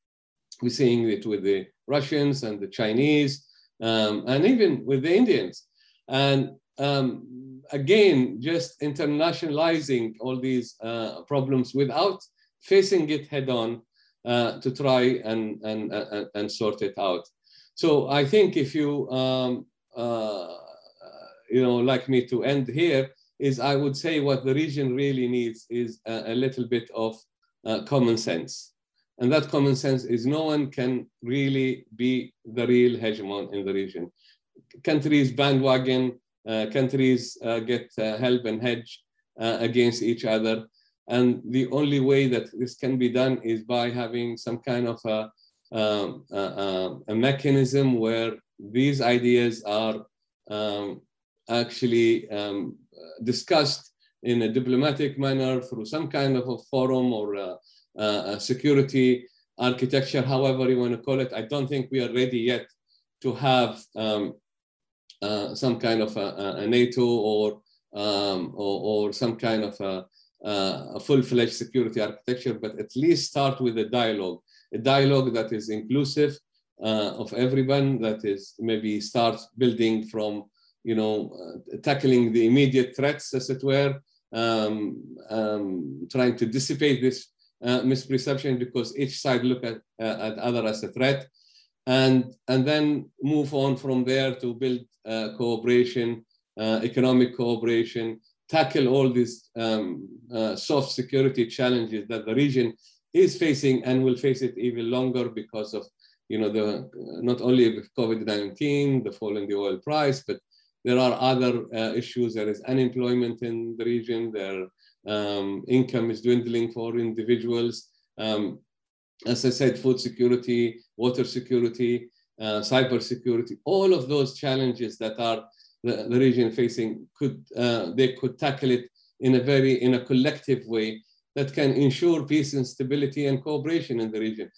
Speaker 4: we're seeing it with the Russians and the Chinese, um, and even with the Indians. And um, again, just internationalizing all these uh, problems without facing it head on uh, to try and, and, and, and, sort it out. So I think if you, um, uh, you know, like me to end here, is I would say what the region really needs is a, a little bit of uh, common sense. And that common sense is no one can really be the real hegemon in the region. Countries bandwagon uh, countries uh, get uh, help and hedge against each other. And the only way that this can be done is by having some kind of a, um, a, a mechanism where these ideas are um, actually um, discussed in a diplomatic manner through some kind of a forum or a, a security architecture, however you want to call it. I don't think we are ready yet to have um, uh, some kind of a, a NATO or, um, or, or some kind of a, a full-fledged security architecture, but at least start with a dialogue, a dialogue that is inclusive of everyone, that is maybe start building from, you know, uh, tackling the immediate threats, as it were, um, um, trying to dissipate this uh, misperception because each side look at, uh, at other as a threat. And, and then move on from there to build uh, cooperation, uh, economic cooperation, tackle all these um, uh, soft security challenges that the region is facing and will face it even longer because of you know the not only COVID-19, the fall in the oil price, but there are other uh, issues. There is unemployment in the region. Their um, income is dwindling for individuals. Um, as I said, food security, water security, uh, cyber security, all of those challenges that are the, the region facing could uh, they could tackle it in a very in a collective way that can ensure peace and stability and cooperation in the region.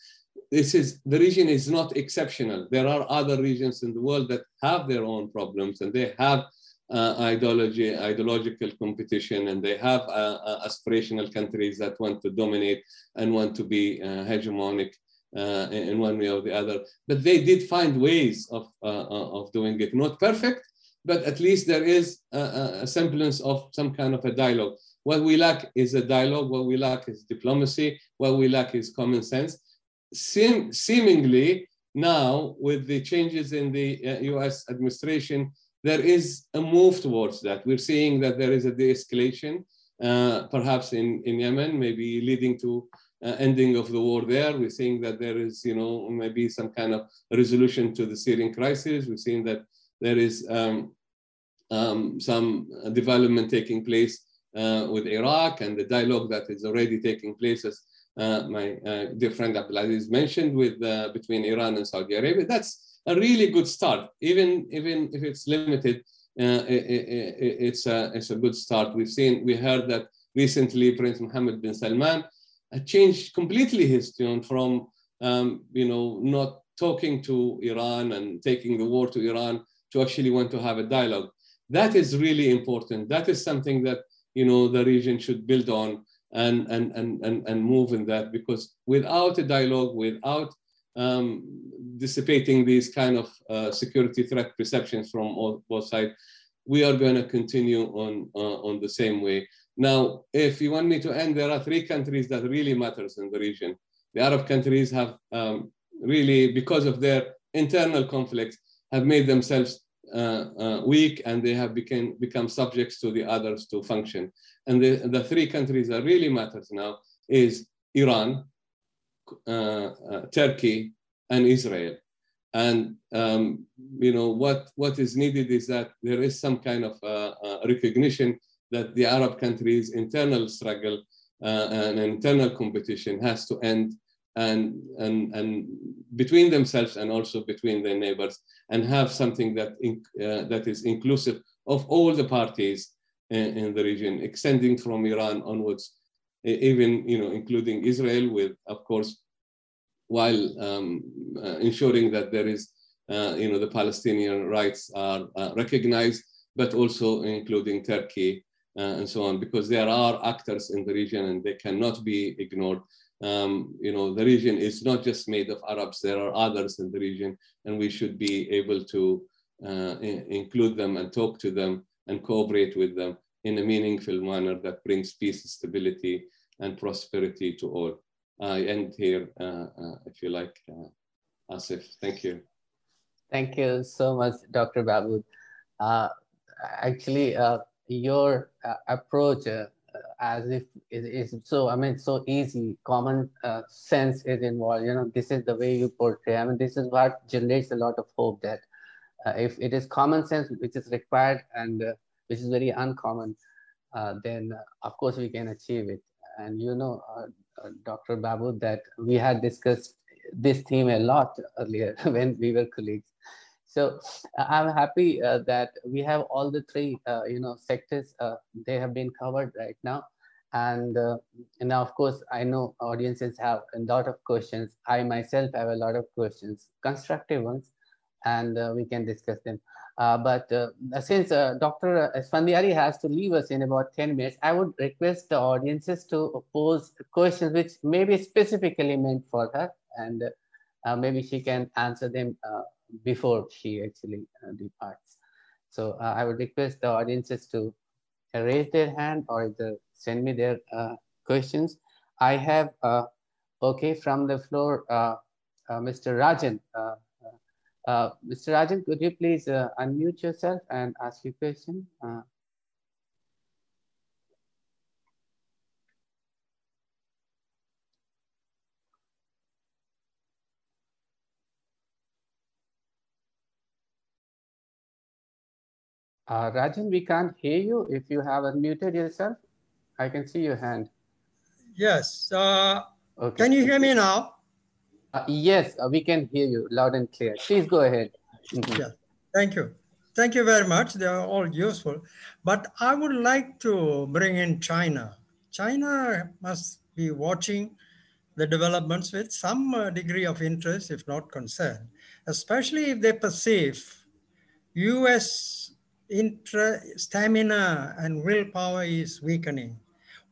Speaker 4: This is the region is not exceptional. There are other regions in the world that have their own problems and they have uh, ideology, ideological competition, and they have uh, uh, aspirational countries that want to dominate and want to be uh, hegemonic uh, in one way or the other. But they did find ways of, of doing it. Not perfect, but at least there is a, a, semblance of some kind of a dialogue. What we lack is a dialogue. What we lack is diplomacy. What we lack is common sense. Seem, seemingly now, with the changes in the US administration, there is a move towards that. We're seeing that there is a de-escalation, uh, perhaps in, in Yemen, maybe leading to uh, ending of the war there. We're seeing that there is, you know, maybe some kind of resolution to the Syrian crisis. We're seeing that there is um, um, some development taking place uh, with Iraq and the dialogue that is already taking place, as uh, my uh, dear friend Abdulaziz mentioned, with uh, between Iran and Saudi Arabia. That's a really good start, even, even if it's limited. uh, it, it, it's, a, it's a good start. We've seen, we heard that recently Prince Mohammed bin Salman changed completely his tune from, um, you know, not talking to Iran and taking the war to Iran to actually want to have a dialogue. That is really important. That is something that, you know, the region should build on and, and, and, and, and move in that because without a dialogue, without um, dissipating these kind of uh, security threat perceptions from all, both sides, we are going to continue on, uh, on the same way. Now, if you want me to end, there are three countries that really matters in the region. The Arab countries have um, really, because of their internal conflicts, have made themselves weak and they have become, become subjects to the others to function. And the, the three countries that really matters now is Iran, uh, uh, Turkey, and Israel. And um, you know what, what is needed is that there is some kind of uh, uh, recognition that the Arab countries' internal struggle and internal competition has to end and, and, and between themselves and also between their neighbors and have something that, in, uh, that is inclusive of all the parties in, in, the region, extending from Iran onwards, even you know, including Israel with, of course, while um, uh, ensuring that there is, uh, you know, the Palestinian rights are uh, recognized, but also including Turkey uh, and so on, because there are actors in the region and they cannot be ignored um, you know, the region is not just made of Arabs, there are others in the region, and we should be able to uh, include them and talk to them and cooperate with them in a meaningful manner that brings peace, stability, and prosperity to all. I end here, uh, uh, if you like, uh, Asif. Thank you.
Speaker 1: Thank you so much, Dr. Baabood. Uh, actually, uh, your approach as if it is so i mean so easy common uh, sense is involved. You know this is the way you portray. I mean this is what generates a lot of hope that uh, if it is common sense which is required and uh, which is very uncommon uh, then uh, of course we can achieve it. And you know uh, dr Baabood that we had discussed this theme a lot earlier *laughs* when we were colleagues so uh, I'm happy uh, that we have all the three, uh, you know, sectors. they have been covered right now. And, and now, of course, I know audiences have a lot of questions. I myself have a lot of questions, constructive ones, and we can discuss them. Uh, but uh, since uh, Dr. Esfandiary has to leave us in about 10 minutes, I would request the audiences to pose questions which may be specifically meant for her, and maybe she can answer them before she actually uh, departs. So uh, I would request the audiences to raise their hand or send me their uh, questions. I have, uh, okay, from the floor, uh, uh, Mr. Rajan. Mr. Rajan, could you please unmute yourself and ask your question? Uh, Rajan, we can't hear you. If you have unmuted yourself, I can see your hand.
Speaker 5: Yes. Uh, okay. Can you hear me now?
Speaker 1: Uh, yes, uh, we can hear you loud and clear. Please go ahead.
Speaker 5: Mm -hmm. Yeah. Thank you. Thank you very much. They are all useful. But I would like to bring in China. China must be watching the developments with some uh, degree of interest, if not concern, especially if they perceive US intra stamina and willpower is weakening.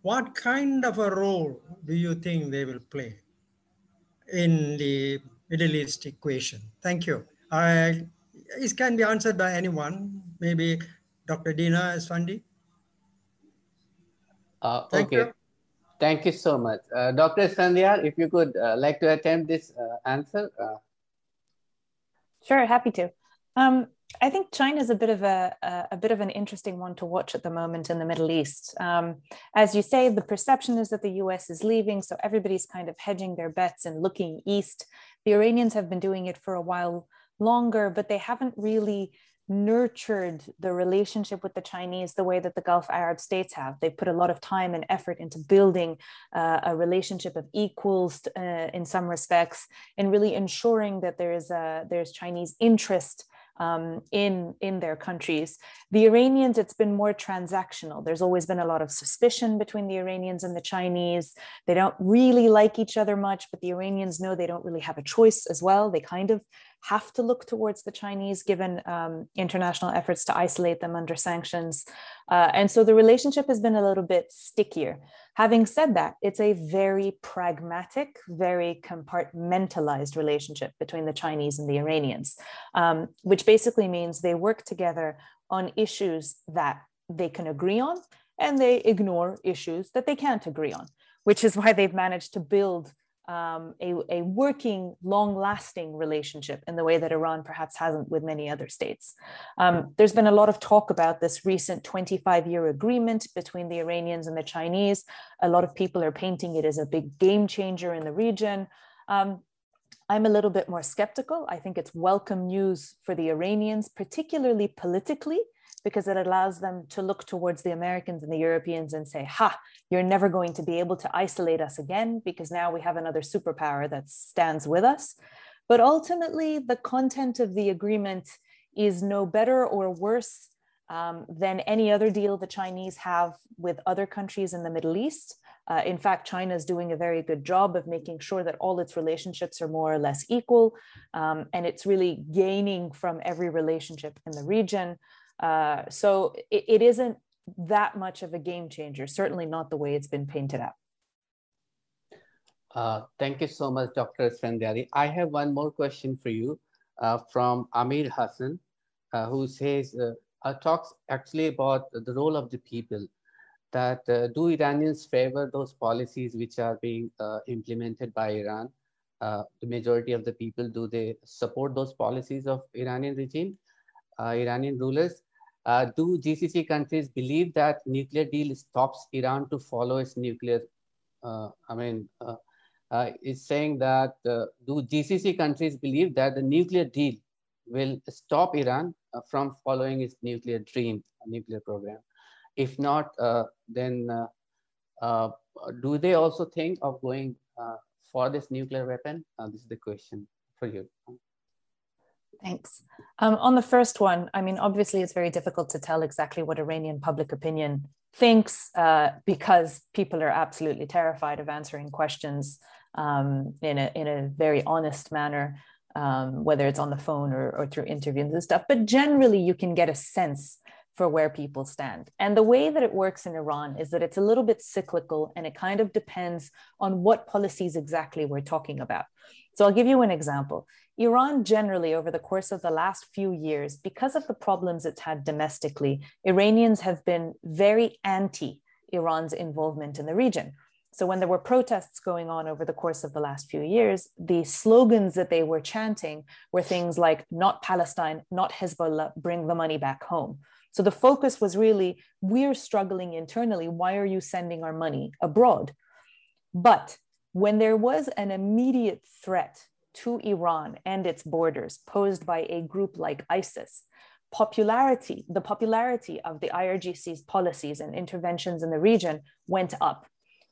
Speaker 5: What kind of a role do you think they will play in the Middle East equation? Thank you. I, it can be answered by anyone, maybe Dr. Dina Esfandi.
Speaker 1: Uh, Thank okay. You. Thank you so much. Uh, Dr. Esfandiar, if you could uh, like to attempt this uh, answer. Uh.
Speaker 2: Sure, happy to. Um, I think China is a bit of a, a, a bit of an interesting one to watch at the moment in the Middle East. Um, as you say, the perception is that the U.S. is leaving, so everybody's kind of hedging their bets and looking east. The Iranians have been doing it for a while longer, but they haven't really nurtured the relationship with the Chinese the way that the Gulf Arab states have. They put a lot of time and effort into building uh, a relationship of equals uh, in some respects, and really ensuring that there is a, there's Chinese interest um, in in their countries. The Iranians, it's been more transactional. There's always been a lot of suspicion between the Iranians and the Chinese. They don't really like each other much, but the Iranians know they don't really have a choice as well. They kind of have to look towards the Chinese given um, international efforts to isolate them under sanctions. Uh, and so the relationship has been a little bit stickier. Having said that, it's a very pragmatic, very compartmentalized relationship between the Chinese and the Iranians, um, which basically means they work together on issues that they can agree on and they ignore issues that they can't agree on, which is why they've managed to build um, a, a working, long lasting relationship in the way that Iran perhaps hasn't with many other states. Um, there's been a lot of talk about this recent 25 year agreement between the Iranians and the Chinese. A lot of people are painting it as a big game changer in the region. Um, I'm a little bit more skeptical. I think it's welcome news for the Iranians, particularly politically, because it allows them to look towards the Americans and the Europeans and say, ha, you're never going to be able to isolate us again because now we have another superpower that stands with us. But ultimately, the content of the agreement is no better or worse um, than any other deal the Chinese have with other countries in the Middle East. Uh, in fact, China is doing a very good job of making sure that all its relationships are more or less equal, um, and it's really gaining from every relationship in the region. Uh, so it, it isn't that much of a game changer, certainly not the way it's been painted out.
Speaker 1: Uh, thank you so much, Dr. Esfandiary. I have one more question for you uh, from Amir Hassan, uh, who says, uh, uh, talks actually about the role of the people, that do Iranians favor those policies which are being implemented by Iran? the majority of the people, do they support those policies of Iranian regime, Iranian rulers? Uh, do GCC countries believe that nuclear deal stops Iran to follow its nuclear? Uh, I mean, uh, uh saying that uh, do GCC countries believe that the nuclear deal will stop Iran uh, from following its nuclear dream, nuclear program? If not, then do they also think of going for this nuclear weapon? this is the question for you.
Speaker 2: Thanks. Um, on the first one, I mean, obviously, it's very difficult to tell exactly what Iranian public opinion thinks uh, because people are absolutely terrified of answering questions um, in, a, in a very honest manner, um, whether it's on the phone or, or through interviews and stuff. But generally, you can get a sense for where people stand. And the way that it works in Iran is that it's a little bit cyclical and it kind of depends on what policies exactly we're talking about. So I'll give you an example. Iran generally, over the course of the last few years, because of the problems it's had domestically, Iranians have been very anti Iran's involvement in the region. So, when there were protests going on over the course of the last few years, the slogans that they were chanting were things like, not Palestine, not Hezbollah, bring the money back home. So, the focus was really, we're struggling internally. Why are you sending our money abroad? But when there was an immediate threat to Iran and its borders posed by a group like ISIS, popularity, the popularity of the IRGC's policies and interventions in the region went up.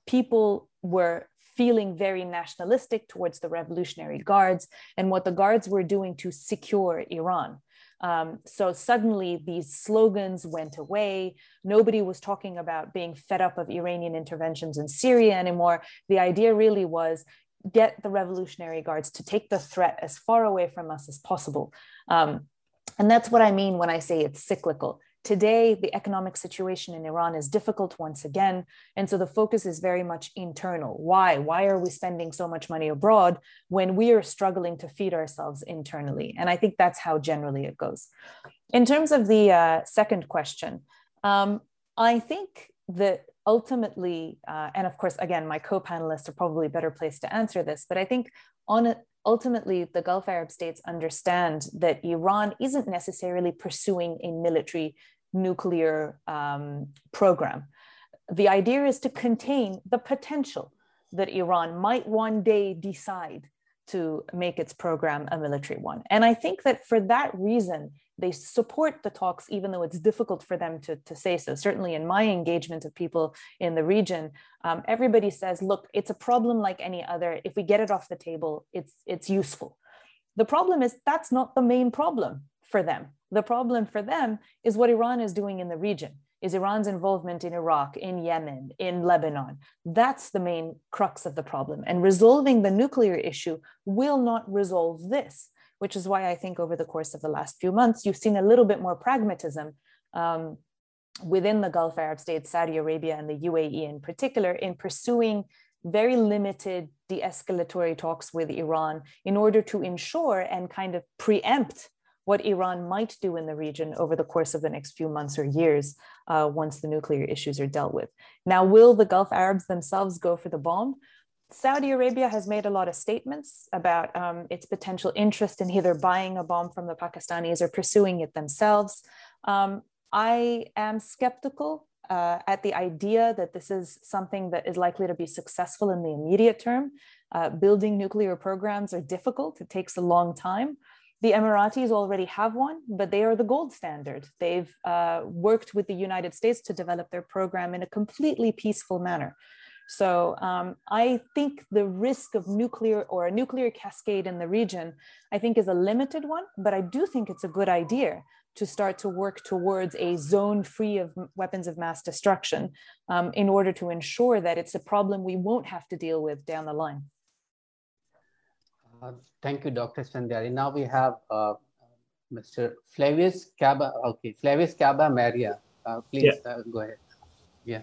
Speaker 2: People were feeling very nationalistic towards the Revolutionary Guards and what the guards were doing to secure Iran. Um, so suddenly these slogans went away. Nobody was talking about being fed up of Iranian interventions in Syria anymore. The idea really was get the Revolutionary Guards to take the threat as far away from us as possible. Um, and that's what I mean when I say it's cyclical. Today, the economic situation in Iran is difficult once again. And so the focus is very much internal. Why? Why are we spending so much money abroad when we are struggling to feed ourselves internally? And I think that's how generally it goes. In terms of the uh, second question, um, I think that ultimately, uh, and of course, again, my co-panelists are probably better placed to answer this, but I think on it, ultimately the Gulf Arab states understand that Iran isn't necessarily pursuing a military nuclear um, program. The idea is to contain the potential that Iran might one day decide to make its program a military one. And I think that for that reason, they support the talks, even though it's difficult for them to, to say so. Certainly, in my engagement of people in the region, um, everybody says, look, it's a problem like any other. If we get it off the table, it's, it's useful. The problem is that's not the main problem for them. The problem for them is what Iran is doing in the region, is Iran's involvement in Iraq, in Yemen, in Lebanon. That's the main crux of the problem. And resolving the nuclear issue will not resolve this, which is why I think over the course of the last few months, you've seen a little bit more pragmatism um, within the Gulf Arab states, Saudi Arabia and the UAE in particular, in pursuing very limited de escalatory talks with Iran in order to ensure and kind of preempt what Iran might do in the region over the course of the next few months or years uh, once the nuclear issues are dealt with. Now, will the Gulf Arabs themselves go for the bomb? Saudi Arabia has made a lot of statements about um, its potential interest in either buying a bomb from the Pakistanis or pursuing it themselves. Um, I am skeptical uh, at the idea that this is something that is likely to be successful in the immediate term. Uh, building nuclear programs are difficult, it takes a long time. The Emiratis already have one, but they are the gold standard. They've uh, worked with the United States to develop their program in a completely peaceful manner. So um, I think the risk of nuclear or a nuclear cascade in the region, I think is a limited one, but I do think it's a good idea to start to work towards a zone free of weapons of mass destruction um, in order to ensure that it's a problem we won't have to deal with down the line.
Speaker 1: Uh, thank you, Dr. Esfandiary. Now we have uh, Mr. Flavius Caba. Okay, Flavius Caba Maria. Uh, please yeah. Uh, go ahead. Yeah.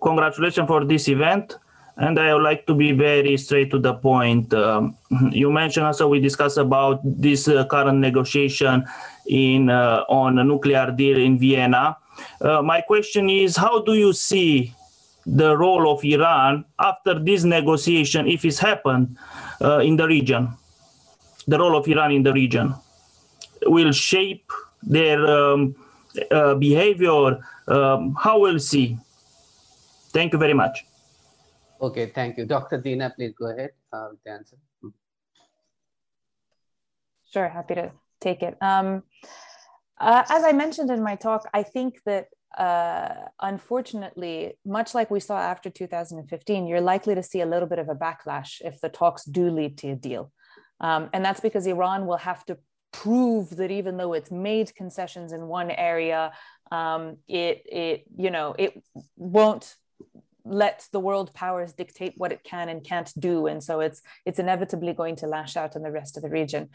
Speaker 6: Congratulations for this event. And I would like to be very straight to the point. Um, you mentioned also we discussed about this uh, current negotiation in uh, on a nuclear deal in Vienna. Uh, my question is, how do you see the role of Iran after this negotiation, if it's happened uh, in the region? The role of Iran in the region will shape their um, uh, behavior. Um, how will see? Thank you very much.
Speaker 1: Okay, thank you. Dr. Dina, please go ahead uh, with the answer. Hmm.
Speaker 2: Sure, happy to take it. Um, uh, as I mentioned in my talk, I think that uh, unfortunately, much like we saw after 2015, you're likely to see a little bit of a backlash if the talks do lead to a deal. Um, and that's because Iran will have to prove that even though it's made concessions in one area, um, it, it, you know, it won't let the world powers dictate what it can and can't do. And so it's it's inevitably going to lash out on the rest of the region.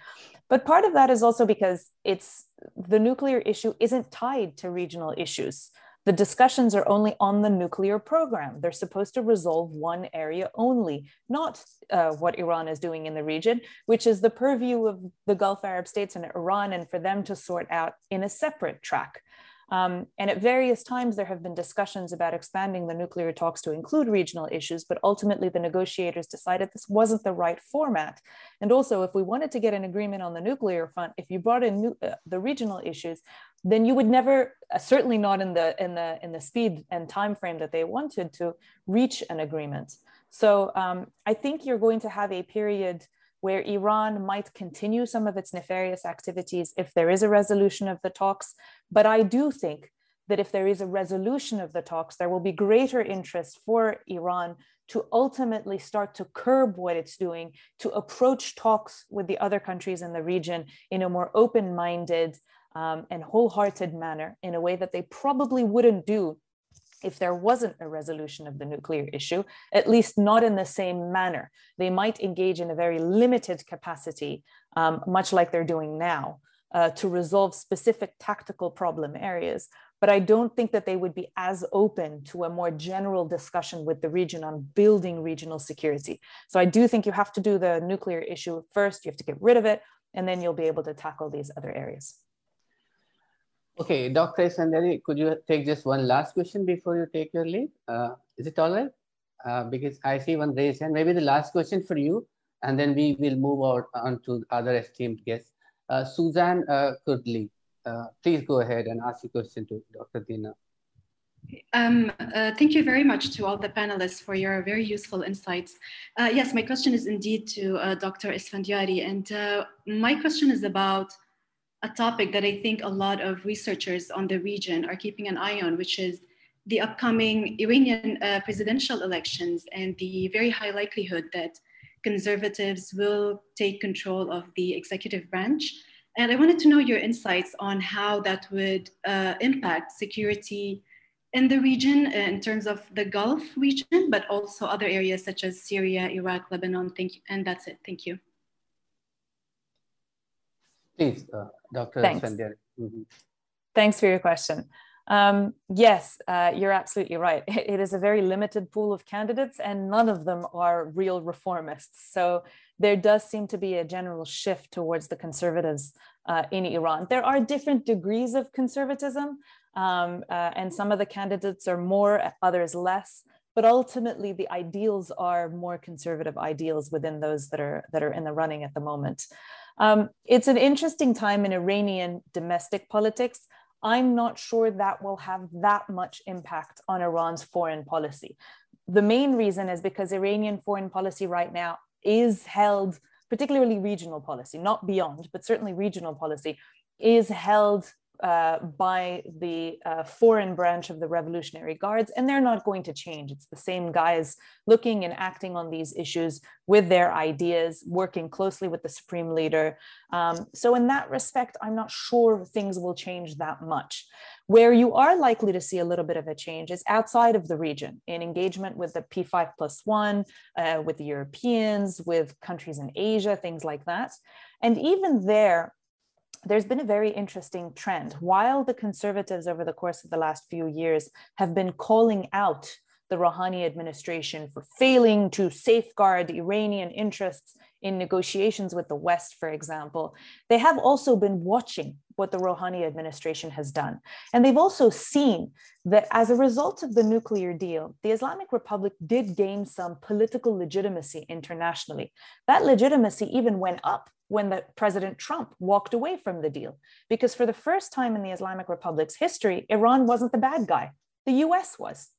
Speaker 2: But part of that is also because it's the nuclear issue isn't tied to regional issues the discussions are only on the nuclear program. They're supposed to resolve one area only, not uh, what Iran is doing in the region, which is the purview of the Gulf Arab states and Iran, and for them to sort out in a separate track. Um, and at various times, there have been discussions about expanding the nuclear talks to include regional issues, but ultimately the negotiators decided this wasn't the right format. And also, if we wanted to get an agreement on the nuclear front, if you brought in uh, the regional issues, then you would never, uh, certainly not in the in the in the speed and time frame that they wanted to reach an agreement. So um, I think you're going to have a period where Iran might continue some of its nefarious activities if there is a resolution of the talks. But I do think that if there is a resolution of the talks, there will be greater interest for Iran to ultimately start to curb what it's doing, to approach talks with the other countries in the region in a more open minded um, and wholehearted manner, in a way that they probably wouldn't do if there wasn't a resolution of the nuclear issue, at least not in the same manner. They might engage in a very limited capacity, um, much like they're doing now, uh, to resolve specific tactical problem areas. But I don't think that they would be as open to a more general discussion with the region on building regional security. So I do think you have to do the nuclear issue first, you have to get rid of it, and then you'll be able to tackle these other areas.
Speaker 1: Okay, Dr. Sandari, could you take just one last question before you take your leave? Uh, is it all right? Uh, because I see one raised hand. Maybe the last question for you, and then we will move on to other esteemed guests. Uh, Suzanne uh, Kudley, uh, please go ahead and ask your question to Dr. Dina.
Speaker 7: Um, uh, thank you very much to all the panelists for your very useful insights. Uh, yes, my question is indeed to uh, Dr. Esfandiary, and uh, my question is about a topic that I think a lot of researchers on the region are keeping an eye on, which is the upcoming Iranian uh, presidential elections and the very high likelihood that conservatives will take control of the executive branch. And I wanted to know your insights on how that would uh, impact security in the region uh, in terms of the Gulf region, but also other areas such as Syria, Iraq, Lebanon. Thank you. And that's it. Thank you.
Speaker 1: Please, uh, Dr.
Speaker 2: Thanks.
Speaker 1: Mm -hmm.
Speaker 2: Thanks for your question. Um, yes, uh, you're absolutely right. *laughs* It is a very limited pool of candidates, and none of them are real reformists. So there does seem to be a general shift towards the conservatives uh, in Iran. There are different degrees of conservatism. Um, uh, and some of the candidates are more, others less. But ultimately, the ideals are more conservative ideals within those that are that are in the running at the moment. Um, it's an interesting time in Iranian domestic politics. I'm not sure that will have that much impact on Iran's foreign policy. The main reason is because Iranian foreign policy right now is held, particularly regional policy, not beyond, but certainly regional policy, is held uh, by the uh, foreign branch of the Revolutionary Guards, and they're not going to change. It's the same guys looking and acting on these issues with their ideas, working closely with the supreme leader. Um, so, in that respect, I'm not sure things will change that much. Where you are likely to see a little bit of a change is outside of the region in engagement with the P5 plus one, uh, with the Europeans, with countries in Asia, things like that. And even there, there's been a very interesting trend. While the conservatives over the course of the last few years have been calling out the Rouhani administration for failing to safeguard Iranian interests in negotiations with the West, for example, they have also been watching what the Rouhani administration has done. And they've also seen that as a result of the nuclear deal, the Islamic Republic did gain some political legitimacy internationally. That legitimacy even went up when the President Trump walked away from the deal. Because for the first time in the Islamic Republic's history, Iran wasn't the bad guy, the US was.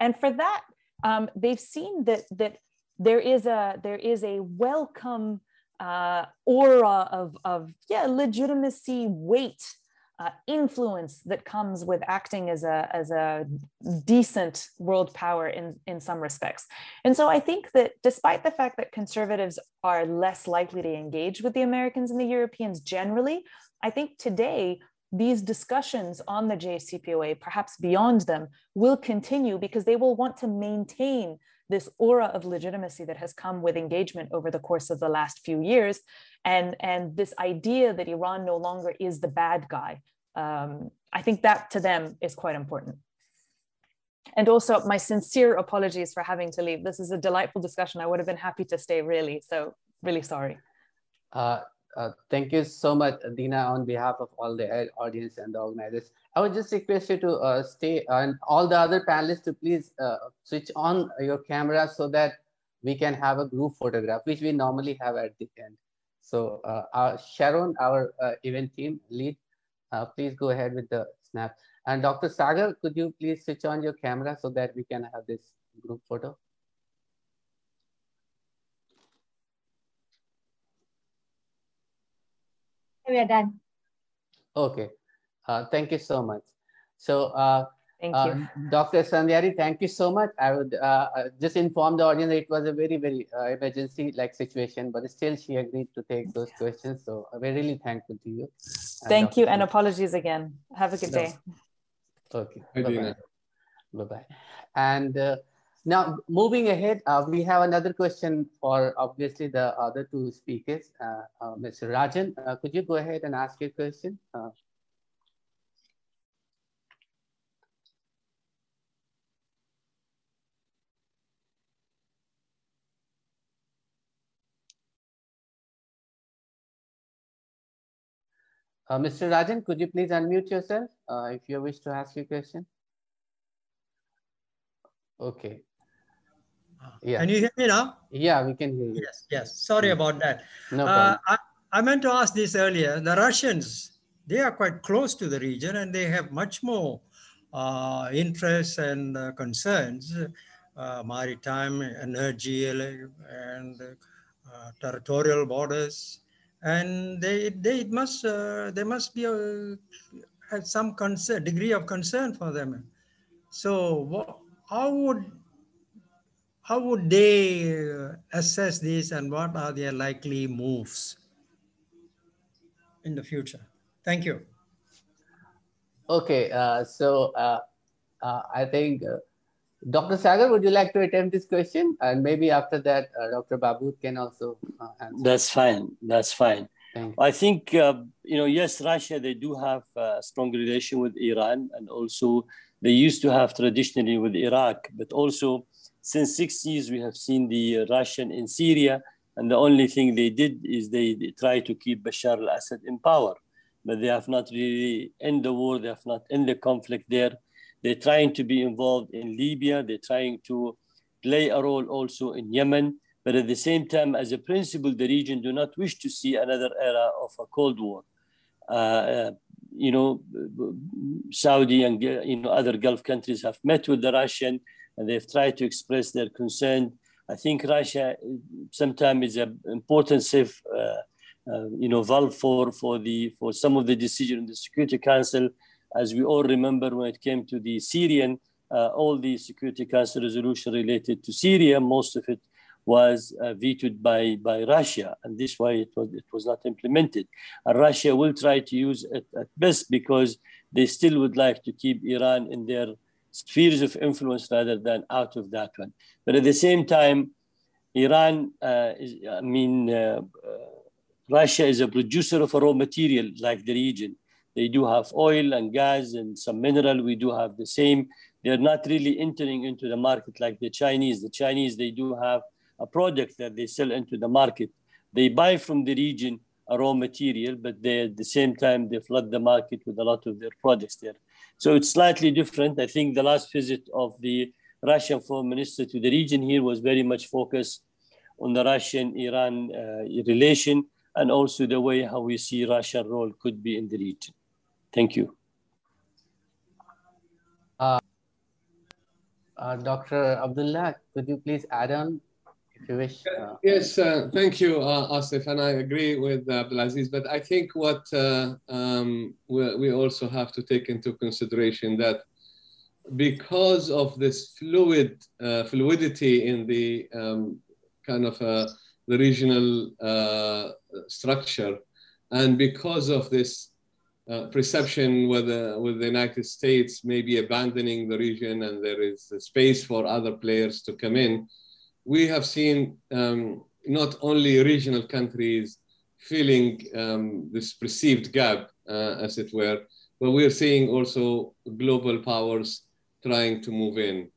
Speaker 2: And for that, um, they've seen that, that there, is a, there is a welcome uh, aura of, of yeah, legitimacy, weight uh, influence that comes with acting as a, as a decent world power in, in some respects. And so I think that despite the fact that conservatives are less likely to engage with the Americans and the Europeans generally, I think today these discussions on the JCPOA, perhaps beyond them, will continue because they will want to maintain this aura of legitimacy that has come with engagement over the course of the last few years and and this idea that iran no longer is the bad guy um, i think that to them is quite important. And also my sincere apologies for having to leave. This is a delightful discussion. I would have been happy to stay really. So really sorry.
Speaker 1: Uh, uh, thank you so much, Dina, on behalf of all the audience and the organizers. I would just request you to uh, stay and all the other panelists to please uh, switch on your camera so that we can have a group photograph, which we normally have at the end. So uh, our Sharon, our uh, event team lead, uh, please go ahead with the snap. And Dr. Sager, could you please switch on your camera so that we can have this group photo?
Speaker 8: we are done.
Speaker 1: Okay. Uh, thank you so much. So, uh,
Speaker 2: thank
Speaker 1: uh,
Speaker 2: you.
Speaker 1: Dr. Esfandiary, thank you so much. I would uh, uh, just inform the audience it was a very, very uh, emergency like situation, but still she agreed to take those questions. So we're really thankful to you.
Speaker 2: Thank Dr. you and apologies again. Have a good no. day.
Speaker 1: Okay. Bye-bye. Bye-bye. And now, moving ahead, uh, we have another question for obviously the other two speakers. Uh, uh, Mr. Rajan, uh, could you go ahead and ask your question? Uh, uh, Mr. Rajan, could you please unmute yourself if you wish to ask your question? Okay.
Speaker 5: Yeah. Can you hear me now?
Speaker 1: Yeah, we can hear you.
Speaker 5: Yes, yes. Sorry mm. about that.
Speaker 1: No uh,
Speaker 5: I, I meant to ask this earlier. The Russians, they are quite close to the region and they have much more uh, interests and uh, concerns, uh, maritime, energy, and uh, territorial borders. And they, they must, uh, they must be a, have some concern, degree of concern for them. So how would how would they uh, assess this and what are their likely moves? in the future? Thank you.
Speaker 1: Okay, uh, so uh, uh, I think uh, Dr. Sager, would you like to attempt this question? And maybe after that, uh, Dr. Baabood can also uh, answer.
Speaker 3: That's fine. That's fine. I think, you know, yes, Russia, they do have a strong relation with Iran. And also they used to have traditionally with Iraq. But also since six years, we have seen the Russian in Syria. And the only thing they did is they, they try to keep Bashar al-Assad in power but they have not really end the war. They have not end the conflict there. They're trying to be involved in Libya. They're trying to play a role also in Yemen. But at the same time, as a principle, the region do not wish to see another era of a Cold War. Uh, uh, you know, Saudi and you know other Gulf countries have met with the Russian, and they've tried to express their concern. I think Russia sometimes is an important safe uh, uh, you know, valve for, for, the, for some of the decision in the Security Council. As we all remember when it came to the Syrian, uh, all the Security Council resolution related to Syria, most of it was uh, vetoed by, by Russia, and this why it was, it was not implemented. And Russia will try to use it at best because they still would like to keep Iran in their spheres of influence rather than out of that one. But at the same time, Iran uh, is, I mean, uh, uh Russia is a producer of raw material like the region. They do have oil and gas and some mineral. We do have the same. They're not really entering into the market like the Chinese. The Chinese, they do have a product that they sell into the market. They buy from the region a raw material, but they, at the same time, they flood the market with a lot of their products there. So it's slightly different. I think the last visit of the Russian foreign minister to the region here was very much focused on the Russian-Iran uh, relation and also the way how we see Russia's role could be in the region. Thank you.
Speaker 1: Uh, uh, Dr. Abdullah, could you please add on if you wish? Uh,
Speaker 4: yes, uh, thank you, uh, Asif, and I agree with Abdulaziz, but I think what uh, um, we, we also have to take into consideration that because of this fluid fluidity in the um, kind of the regional uh, structure. And because of this uh, perception with the, with the United States maybe abandoning the region and there is space for other players to come in, we have seen um, not only regional countries filling um, this perceived gap, uh, as it were, but we're seeing also global powers trying to move in.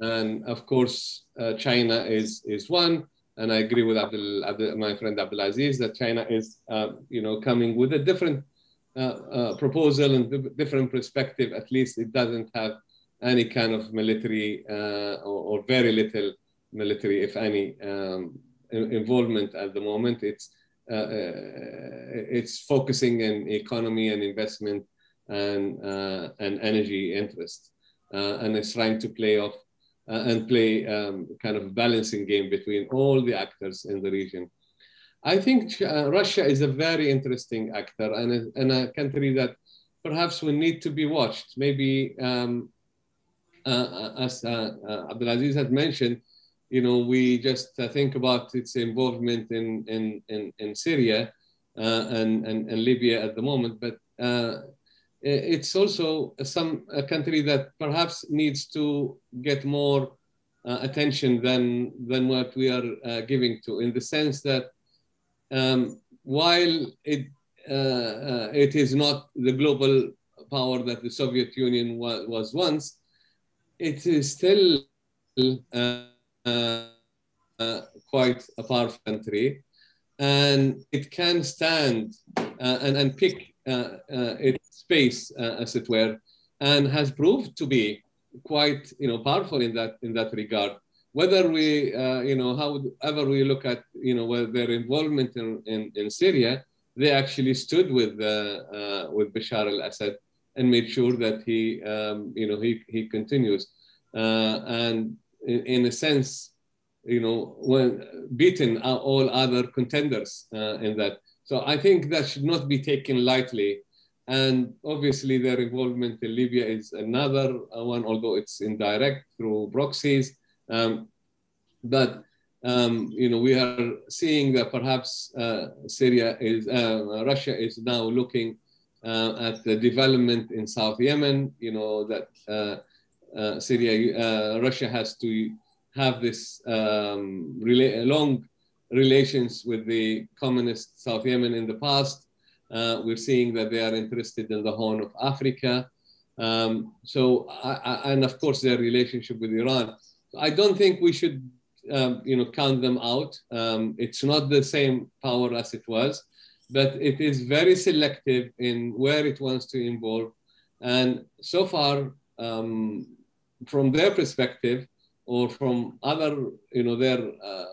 Speaker 4: And of course, uh, China is, is one, and I agree with Abdul, Abdul, my friend Abdulaziz that China is, uh, you know, coming with a different uh, uh, proposal and different perspective. At least it doesn't have any kind of military uh, or, or, very little military, if any, um, involvement at the moment. It's uh, uh, it's focusing in economy and investment and and energy interest, and it's trying to play off uh, and play um, kind of balancing game between all the actors in the region. I think uh, Russia is a very interesting actor and a, and a, country that perhaps will need to be watched. Maybe, um, uh, uh as uh, uh, Abdulaziz had mentioned, you know, we just uh, think about its involvement in, in, in, in Syria and, and, and Libya at the moment, but it's also some a country that perhaps needs to get more attention than than what we are giving to, in the sense that um, while it uh, uh it is not the global power that the Soviet Union was, was once, it is still uh, uh, quite a powerful country, and it can stand and and pick its space, as it were, and has proved to be quite, you know, powerful in that in that regard. Whether we, uh, you know, however we look at, you know, their involvement in, in, in Syria, they actually stood with uh, uh, with Bashar al-Assad and made sure that he, um, you know, he he continues, uh, and in, in, a sense, you know, when beaten all other contenders uh, in that. So I think that should not be taken lightly. And obviously, their involvement in Libya is another one, although it's indirect through proxies. Um, but um, you know, we are seeing that perhaps uh, Syria is, uh, Russia is now looking uh, at the development in South Yemen, you know, that uh, uh, Syria, Russia has to have this um, rela long relations with the communist South Yemen in the past. we're seeing that they are interested in the Horn of Africa. Um, so, I, I, and of course, their relationship with Iran. I don't think we should um, you know, count them out. Um, it's not the same power as it was, but it is very selective in where it wants to involve. And so far, um, from their perspective, or from other, you know, their uh,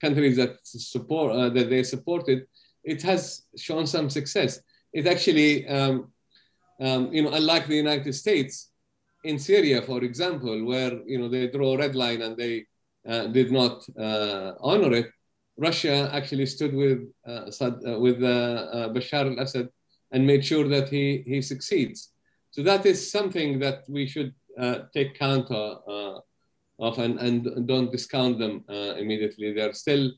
Speaker 4: countries that support uh, that they supported, it has shown some success. It actually, um, um, you know, unlike the United States, in Syria, for example, where you know they draw a red line and they uh, did not uh, honor it, Russia actually stood with, uh, with Bashar al-Assad and made sure that he, he succeeds. So that is something that we should take count of and, and don't discount them immediately. They're still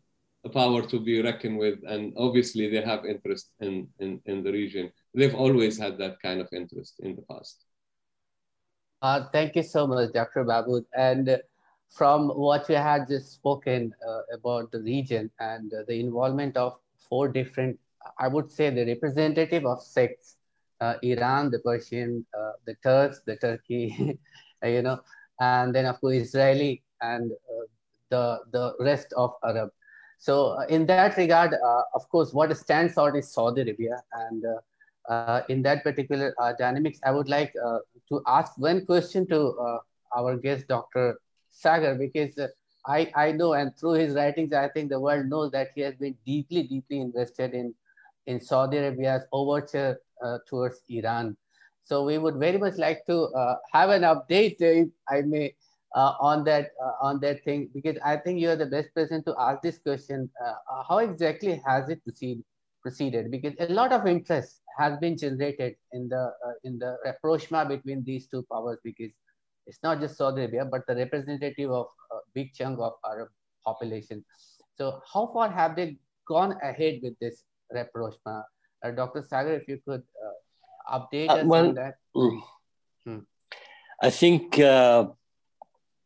Speaker 4: a power to be reckoned with, and obviously they have interest in, in, in the region. They've always had that kind of interest in the past.
Speaker 1: Uh, thank you so much, Dr. Mahmood. And from what you had just spoken uh, about the region and uh, the involvement of four different, I would say the representative of sects, uh, Iran, the Persian, uh, the Turks, the Turkey, *laughs* you know, and then of course Israeli and uh, the, the rest of Arab. So uh, in that regard, of course, what stands out is Saudi Arabia. And in that particular dynamics, I would like to ask one question to our guest, Dr. Sager because uh, I, I know and through his writings, I think the world knows that he has been deeply, deeply invested in, in Saudi Arabia's overture uh, towards Iran. So we would very much like to uh, have an update, if I may, uh, on that uh, on that thing because I think you are the best person to ask this question. Uh, how exactly has it proceed, proceeded? Because a lot of interest has been generated in the in the rapprochement between these two powers because it's not just Saudi Arabia, but the representative of a big chunk of Arab population. So how far have they gone ahead with this rapprochement? Uh, Dr. Sager, if you could uh, update uh, us well, on that. Mm,
Speaker 3: hmm. I think, uh,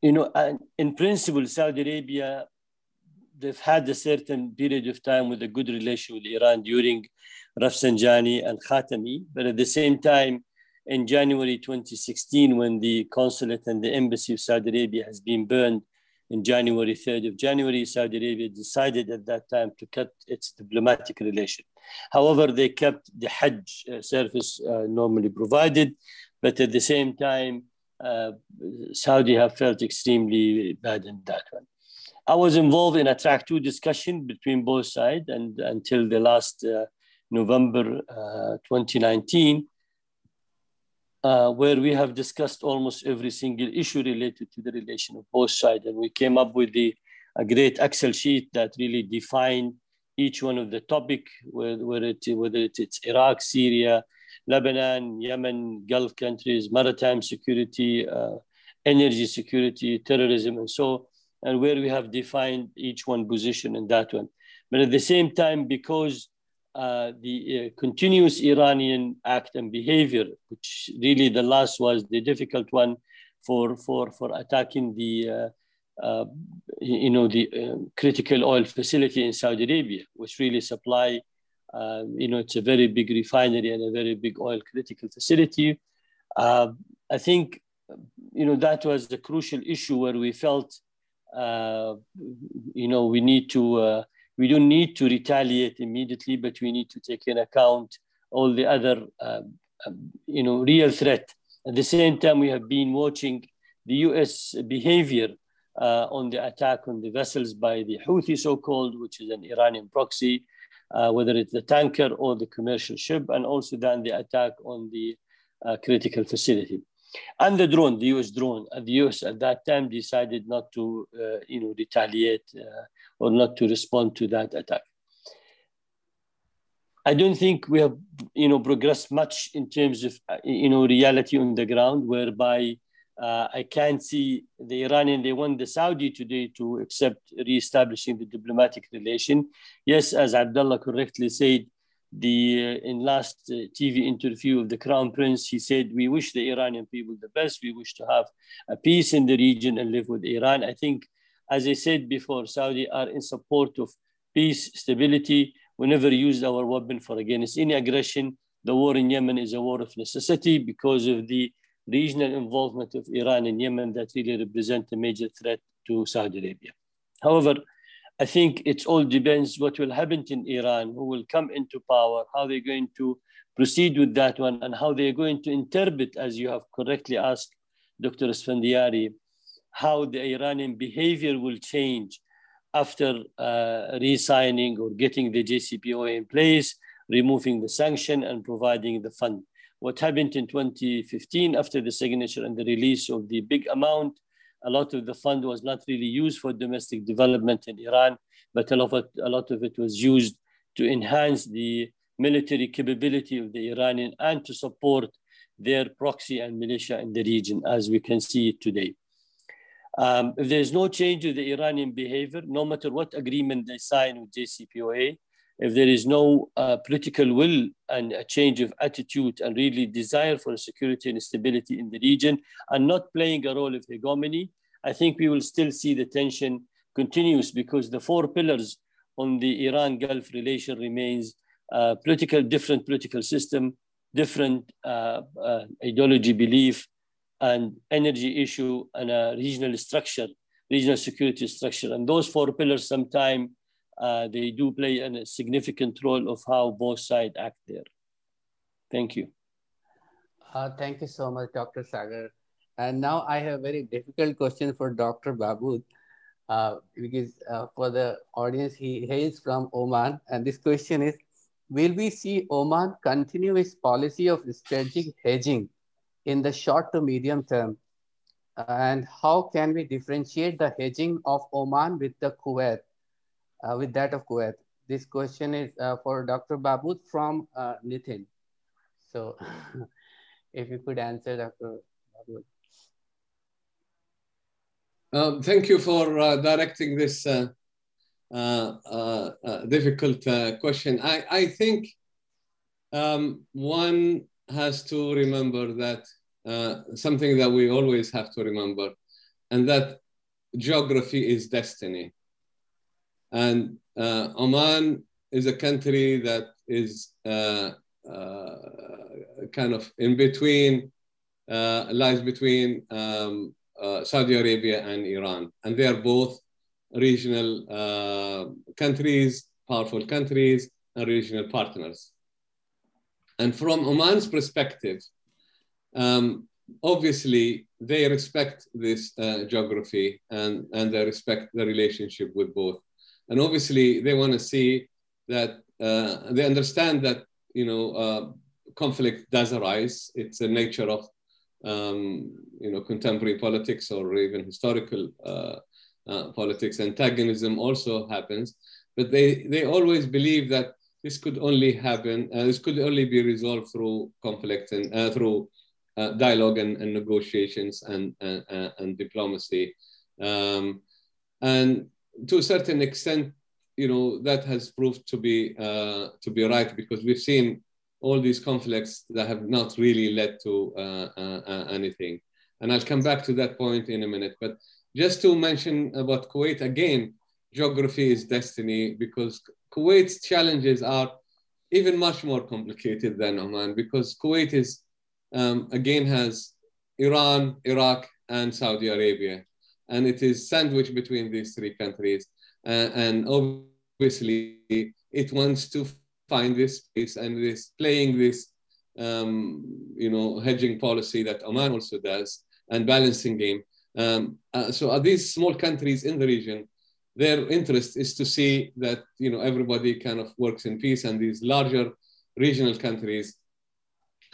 Speaker 3: you know, in principle, Saudi Arabia, they've had a certain period of time with a good relation with Iran during Rafsanjani and Khatami, but at the same time, in January 2016 when the consulate and the embassy of Saudi Arabia has been burned in January 3rd of January, Saudi Arabia decided at that time to cut its diplomatic relation. However, they kept the Hajj uh, service uh, normally provided, but at the same time, uh, Saudi have felt extremely bad in that one. I was involved in a track two discussion between both sides and until the last uh, November uh, 2019 uh, where we have discussed almost every single issue related to the relation of both sides. And we came up with the, a great Excel sheet that really defined each one of the topic, whether, it, whether it's Iraq, Syria, Lebanon, Yemen, Gulf countries, maritime security, uh, energy security, terrorism, and so, and where we have defined each one position in that one. But at the same time, because uh, the uh, continuous Iranian act and behavior, which really the last was the difficult one for, for, for attacking the, uh, uh you know, the uh, critical oil facility in Saudi Arabia, which really supply, you know, it's a very big refinery and a very big oil critical facility. I think, you know, that was the crucial issue where we felt, you know, we need to we don't need to retaliate immediately, but we need to take in account all the other, uh, you know, real threat. At the same time, we have been watching the U.S. behavior uh, on the attack on the vessels by the Houthi, so-called, which is an Iranian proxy, uh, whether it's the tanker or the commercial ship, and also then the attack on the uh, critical facility. And the drone, the US drone, the US at that time decided not to, uh, you know, retaliate uh, or not to respond to that attack. I don't think we have, you know, progressed much in terms of, you know, reality on the ground, whereby Uh, I can't see the Iranian, they want the Saudi today to accept re-establishing the diplomatic relation. Yes, as Abdullah correctly said, the in last uh, TV interview of the Crown Prince, he said, we wish the Iranian people the best. We wish to have a peace in the region and live with Iran. I think, as I said before, Saudi are in support of peace, stability. We never used our weapon for against any aggression. The war in Yemen is a war of necessity because of the regional involvement of Iran in Yemen that really represent a major threat to Saudi Arabia. However, I think it all depends what will happen in Iran, who will come into power, how they're going to proceed with that one, and how they're going to interpret, as you have correctly asked Dr. Esfandiary, how the Iranian behavior will change after uh, re-signing or getting the JCPOA in place, removing the sanction and providing the fund. What happened in 2015 after the signature and the release of the big amount a lot of the fund was not really used for domestic development in Iran, but a lot of it, a lot of it was used to enhance the military capability of the Iranian and to support their proxy and militia in the region, as we can see today. Um, if there's no change to the Iranian behavior, no matter what agreement they sign with JCPOA, if there is no uh, political will and a change of attitude and really desire for security and stability in the region and not playing a role of hegemony, I think we will still see the tension continues because the four pillars on the Iran-Gulf relation remains uh, political, different political system, different uh, uh, ideology, belief, and energy issue, and a regional structure, regional security structure. And those four pillars sometimes uh, they do play a significant role of how both sides act there. Thank you.
Speaker 1: Uh, thank you so much, Dr. Sager. And now I have a very difficult question for Dr. Baabood, uh, because uh, for the audience, he hails from Oman. And this question is, will we see Oman continue its policy of strategic hedging in the short to medium term? And how can we differentiate the hedging of Oman with the Kuwait uh, with that of Kuwait. This question is uh, for Dr. Baabood from uh, Nitin. So *laughs* if you could answer Dr. Baabood.
Speaker 4: Um, thank you for uh, directing this uh, uh, difficult question. I, I think um, one has to remember that something that we always have to remember, and that geography is destiny. And uh, Oman is a country that is uh, uh, kind of in between, uh, lies between um, uh, Saudi Arabia and Iran. And they are both regional uh, countries, powerful countries, and regional partners. And from Oman's perspective, um, obviously they respect this geography and, and they respect the relationship with both and obviously they want to see that uh, they understand that you know uh, conflict does arise. It's a nature of um, you know contemporary politics or even historical uh, uh politics. Antagonism also happens, but they they always believe that this could only happen. Uh, this could only be resolved through conflict and uh, through dialogue and, and, negotiations and and, and diplomacy. Um, and to a certain extent, you know, that has proved to be uh, to be right because we've seen all these conflicts that have not really led to uh, uh, uh, anything. And I'll come back to that point in a minute. But just to mention about Kuwait again, geography is destiny because Kuwait's challenges are even much more complicated than Oman because Kuwait is um, again has Iran, Iraq, and Saudi Arabia and it is sandwiched between these three countries. Uh, and obviously, it wants to find this space and this playing this, um, you know, hedging policy that Oman also does and balancing game. Um, uh, so are these small countries in the region, their interest is to see that you know everybody kind of works in peace, and these larger regional countries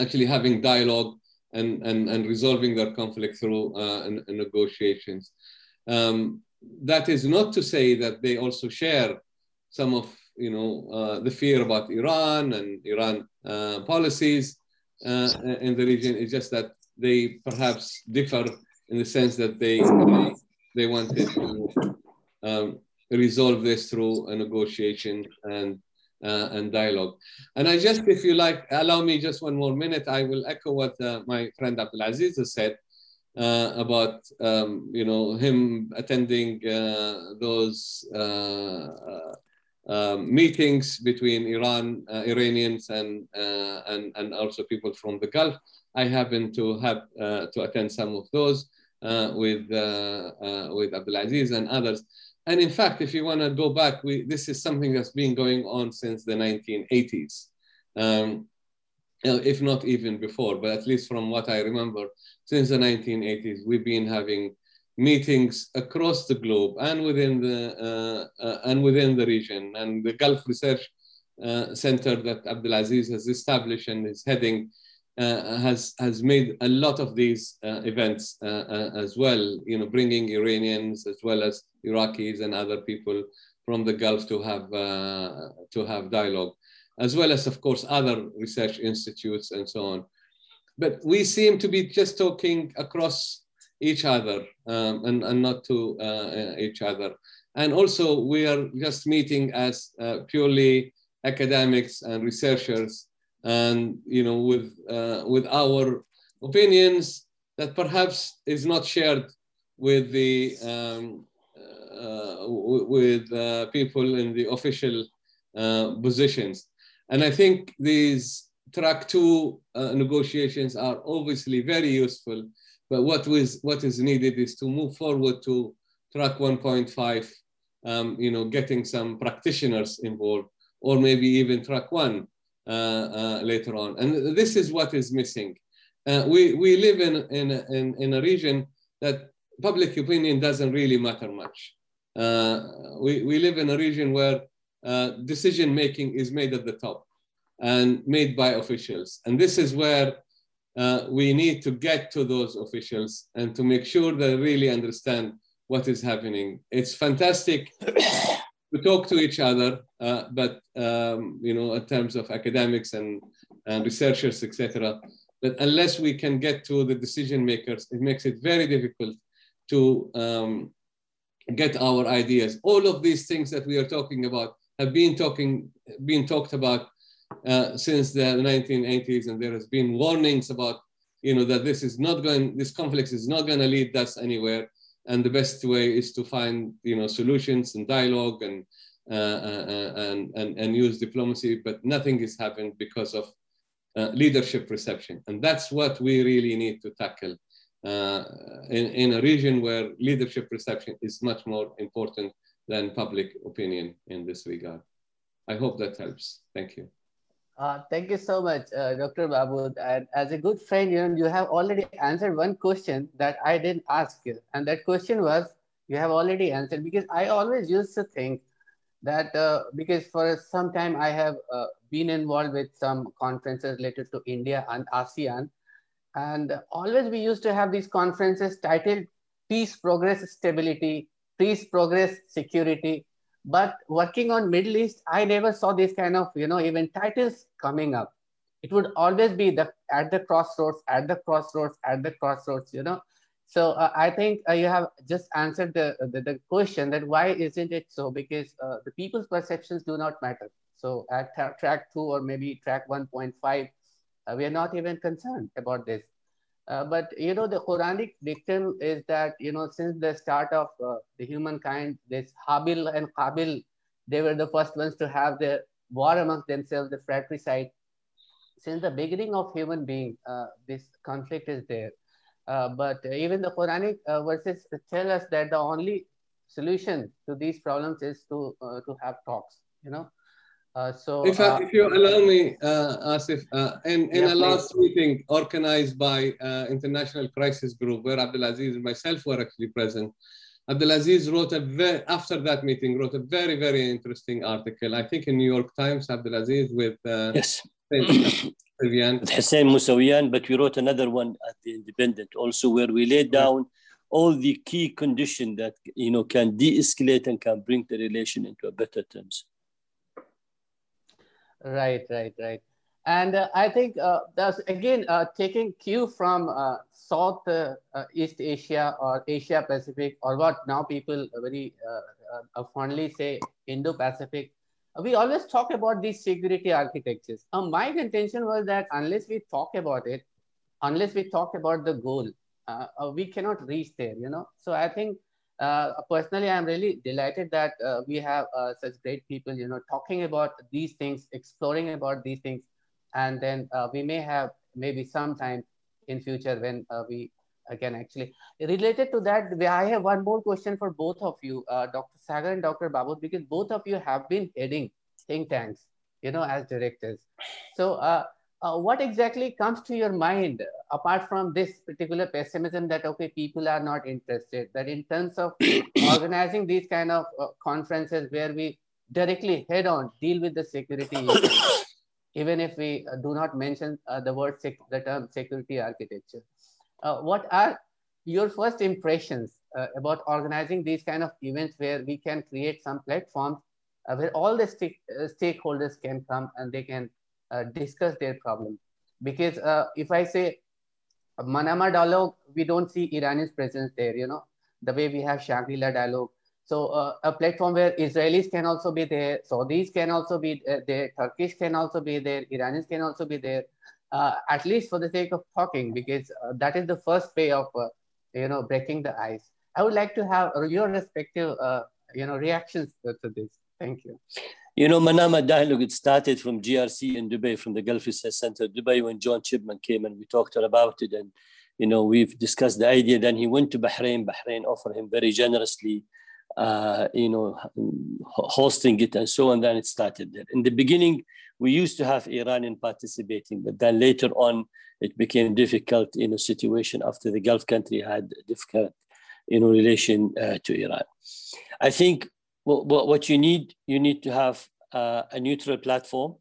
Speaker 4: actually having dialogue and, and, and resolving their conflict through uh, negotiations. Um, that is not to say that they also share some of you know uh, the fear about Iran and Iran uh, policies uh, in the region. It's just that they perhaps differ in the sense that they they, they wanted to um, resolve this through a negotiation and uh, and dialogue. And I just, if you like, allow me just one more minute, I will echo what uh, my friend Abdulaziz has said uh, about, um, you know, him attending uh, those uh, uh, um, meetings between Iran, Iranians and, and, and also people from the Gulf. I happen to have to attend some of those with, with Abdulaziz and others. And in fact, if you want to go back, we, this is something that's been going on since the 1980s, um, if not even before, but at least from what I remember, since the 1980s, we've been having meetings across the globe and within the, uh, uh, and within the region. And the Gulf Research uh, Center that Abdulaziz has established and is heading uh, has has made a lot of these uh, events uh, uh, as well. You know, bringing Iranians as well as Iraqis and other people from the Gulf to have uh, to have dialogue, as well as of course other research institutes and so on. But we seem to be just talking across each other um, and, and not to uh, each other. And also we are just meeting as purely academics and researchers and you know with uh, with our opinions that perhaps is not shared with the um, uh, with uh, people in the official uh, positions. And i think these track two uh, negotiations are obviously very useful but what was what is needed is to move forward to track 1.5 um, you know getting some practitioners involved or maybe even track one later on. And this is what is missing. Uh, we, we live in, in, in, in, a region that public opinion doesn't really matter much. we, we live in a region where decision making is made at the top and made by officials. And this is where uh, we need to get to those officials and to make sure they really understand what is happening. It's fantastic to talk to each other, uh, but um, you know, in terms of academics and, and researchers, etc. But unless we can get to the decision makers, it makes it very difficult to um, get our ideas. All of these things that we are talking about have been talking, been talked about uh, since the 1980s, and there has been warnings about, you know, that this is not going, this conflict is not going to lead us anywhere and the best way is to find you know solutions and dialogue and uh, uh, uh, and, and and use diplomacy but nothing is happened because of uh, leadership perception. And that's what we really need to tackle uh, in, in a region where leadership perception is much more important than public opinion in this regard. I hope that helps. Thank you
Speaker 1: uh, thank you so much, uh, Dr. Mahmood. And as a good friend, you, know, you have already answered one question that I didn't ask you. And that question was, you have already answered because I always used to think that uh, because for some time I have uh, been involved with some conferences related to India and ASEAN. And always we used to have these conferences titled Peace, Progress, Stability, Peace, Progress, Security, but working on Middle East, I never saw this kind of, you know, even titles coming up. It would always be the at the crossroads, at the crossroads, at the crossroads, you know. So uh, I think uh, you have just answered the, the, the, question that why isn't it so? Because uh, the people's perceptions do not matter. So at track two or maybe track 1.5, uh, we are not even concerned about this. Uh, but you know, the Quranic dictum is that you know, since the start of uh, the humankind, this Habil and Qabil, they were the first ones to have the war amongst themselves, the fratricide. Since the beginning of human being, uh, this conflict is there. Uh, but even the Quranic uh, verses tell us that the only solution to these problems is to to have talks. You know, uh, so,
Speaker 4: if, uh, if you allow me, uh, Asif, uh, in, in yeah, a last meeting organized by uh, International Crisis Group, where Abdulaziz and myself were actually present, Abdulaziz wrote a very, after that meeting, wrote a very, very interesting article, I think in New York Times, Abdulaziz, with uh,
Speaker 3: yes. *clears throat* with Hussein Mousavian, but we wrote another one at the Independent also, where we laid down all the key conditions that you know can de-escalate and can bring the relation into a better terms.
Speaker 1: Right, right, right. And uh, I think uh, that's again uh, taking cue from uh, South uh, uh, East Asia or Asia Pacific or what now people very fondly say Indo-Pacific. We always talk about these security architectures. my contention was that unless we talk about it, unless we talk about the goal, we cannot reach there. You know. So I think uh, personally, I'm really delighted that uh, we have uh, such great people, you know, talking about these things, exploring about these things, and then uh, we may have maybe sometime in future when uh, we can actually related to that. I have one more question for both of you, uh, Dr. Sager and Dr. Baabood, because both of you have been heading think tanks, you know, as directors. So uh, what exactly comes to your mind apart from this particular pessimism that okay people are not interested that in terms of *coughs* organizing these kind of uh, conferences where we directly head on deal with the security *coughs* issues, even if we uh, do not mention uh, the word the term security architecture uh, what are your first impressions uh, about organizing these kind of events where we can create some platforms where all the st stakeholders can come and they can uh, discuss their problem. Because uh, if I say Manama dialogue, we don't see Iranian's presence there, you know, the way we have Shangri-La dialogue. So uh, a platform where Israelis can also be there, Saudis can also be uh, there, Turkish can also be there, Iranians can also be there, uh, at least for the sake of talking, because that is the first way of, you know, breaking the ice. I would like to have your respective, you know, reactions to this. Thank you.
Speaker 3: You know, Manama Dialogue, it started from GRC in Dubai, from the Gulf Research Center, Dubai, when John Chipman came and we talked about it. And, you know, we've discussed the idea. Then he went to Bahrain. Bahrain offered him very generously, uh, you know, hosting it and so on. Then it started there. In the beginning, we used to have Iranian participating, but then later on, it became difficult in a situation after the Gulf country had difficult, you know, relation uh, to Iran. I think well, what you need, you need to have uh, a neutral platform.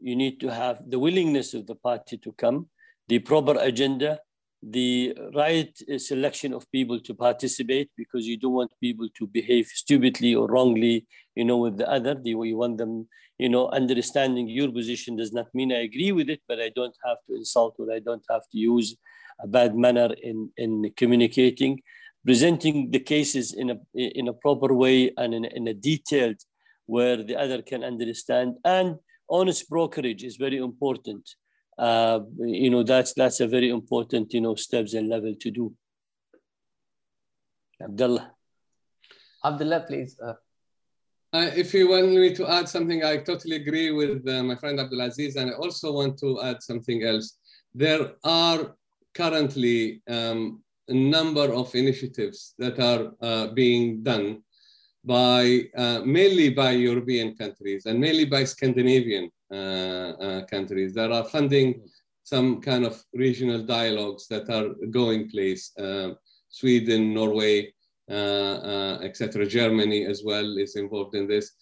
Speaker 3: You need to have the willingness of the party to come, the proper agenda, the right selection of people to participate because you don't want people to behave stupidly or wrongly, you know, with the other. You want them, you know, understanding your position does not mean I agree with it, but I don't have to insult or I don't have to use a bad manner in, in communicating presenting the cases in a, in a proper way and in, in a detailed where the other can understand. And honest brokerage is very important. Uh, you know, that's, that's a very important, you know, steps and level to do. Abdullah.
Speaker 1: Abdullah, please. Uh.
Speaker 4: Uh, if you want me to add something, I totally agree with uh, my friend Abdulaziz, and I also want to add something else. There are currently um, a number of initiatives that are uh, being done by uh, mainly by European countries and mainly by Scandinavian uh, uh countries that are funding some kind of regional dialogues that are going place. Uh, Sweden, Norway, uh, etc. Germany as well is involved in this,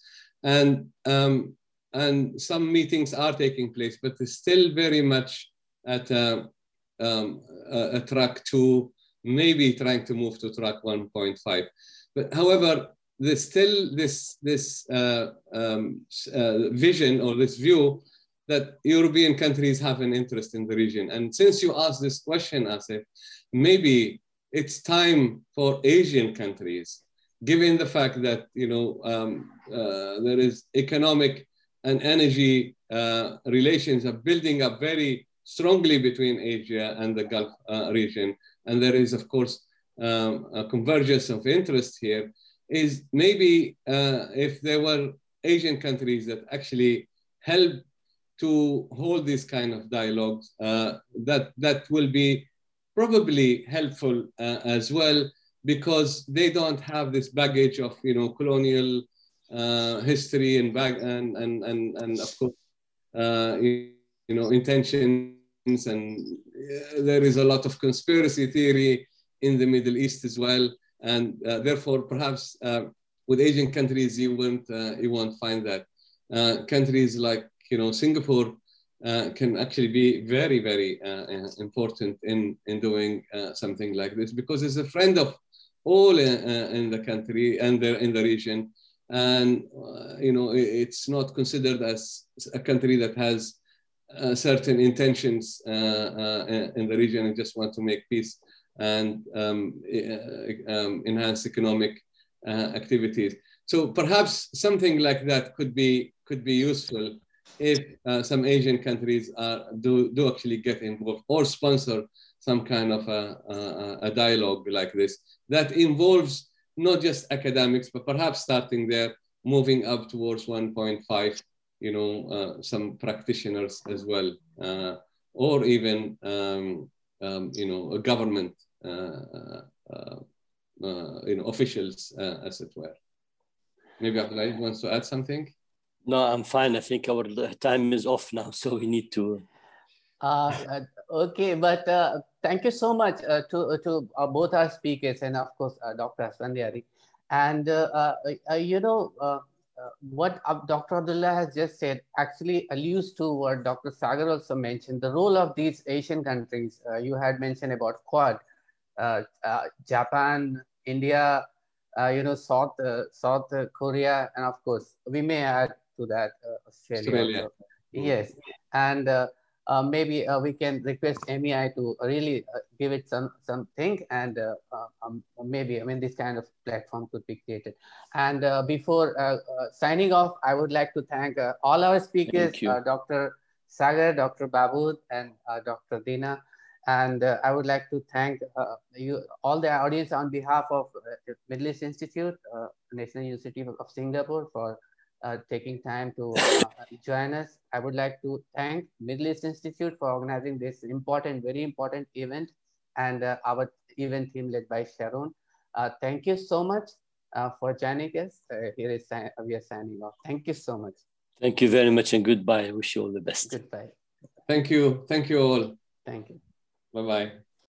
Speaker 4: and um, and some meetings are taking place, but it's still very much at a, um, a, a track two maybe trying to move to track 1.5. But however, there's still this, this uh, um, uh, vision or this view that European countries have an interest in the region. And since you asked this question, Asif, maybe it's time for Asian countries, given the fact that you know um, uh, there is economic and energy uh, relations are building up very strongly between Asia and the Gulf uh, region and there is, of course, um, a convergence of interest here, is maybe uh, if there were Asian countries that actually help to hold these kind of dialogues, uh, that, that will be probably helpful uh, as well because they don't have this baggage of you know colonial uh, history and bag and and and, and of course uh, you, you know intention and uh, there is a lot of conspiracy theory in the Middle East as well. And uh, therefore, perhaps uh, with Asian countries, you won't, uh, you won't find that. Uh, countries like you know, Singapore uh, can actually be very, very important in, in doing something like this because it's a friend of all in, the country and in the region. And, you know, it's not considered as a country that has uh, certain intentions uh, uh, in the region and just want to make peace and um, um, enhance economic activities. So perhaps something like that could be could be useful if uh, some Asian countries are, do, do actually get involved or sponsor some kind of a, a, a, dialogue like this that involves not just academics, but perhaps starting there, moving up towards 1.5 you know, uh, some practitioners as well, uh, or even, um, um, you know, a government, uh, you know, officials, as it were. Maybe Abdullah wants to add something?
Speaker 3: No, I'm fine. I think our time is off now, *laughs* so we need to.
Speaker 1: Uh, okay, but uh, thank you so much uh, to to both our speakers and of course Dr. Esfandiary. And you know, uh, what Dr. Abdullah has just said actually alludes to what Dr. Sager also mentioned, the role of these Asian countries. Uh, you had mentioned about Quad, uh, uh Japan, India, uh, you know, South, South Korea, and of course, we may add to that Australia. Australia. Yes, and uh, maybe uh, we can request MEI to really uh, give it some something and uh, uh, um, maybe I mean this kind of platform could be created. And uh, before signing off, I would like to thank all our speakers, Dr. Sager, Dr. Baabood, and Dr. Dina. And I would like to thank you, all the audience on behalf of Middle East Institute, National University of Singapore for uh, taking time to *laughs* uh, join us. I would like to thank Middle East Institute for organizing this important, very important event and uh, our event team led by Sharon. Uh, thank you so much uh, for joining us. Uh, here is we are signing off. Thank you so much.
Speaker 3: Thank you very much and goodbye. I wish you all the best.
Speaker 1: Goodbye.
Speaker 4: Thank you. Thank you all.
Speaker 1: Thank you.
Speaker 4: Bye-bye.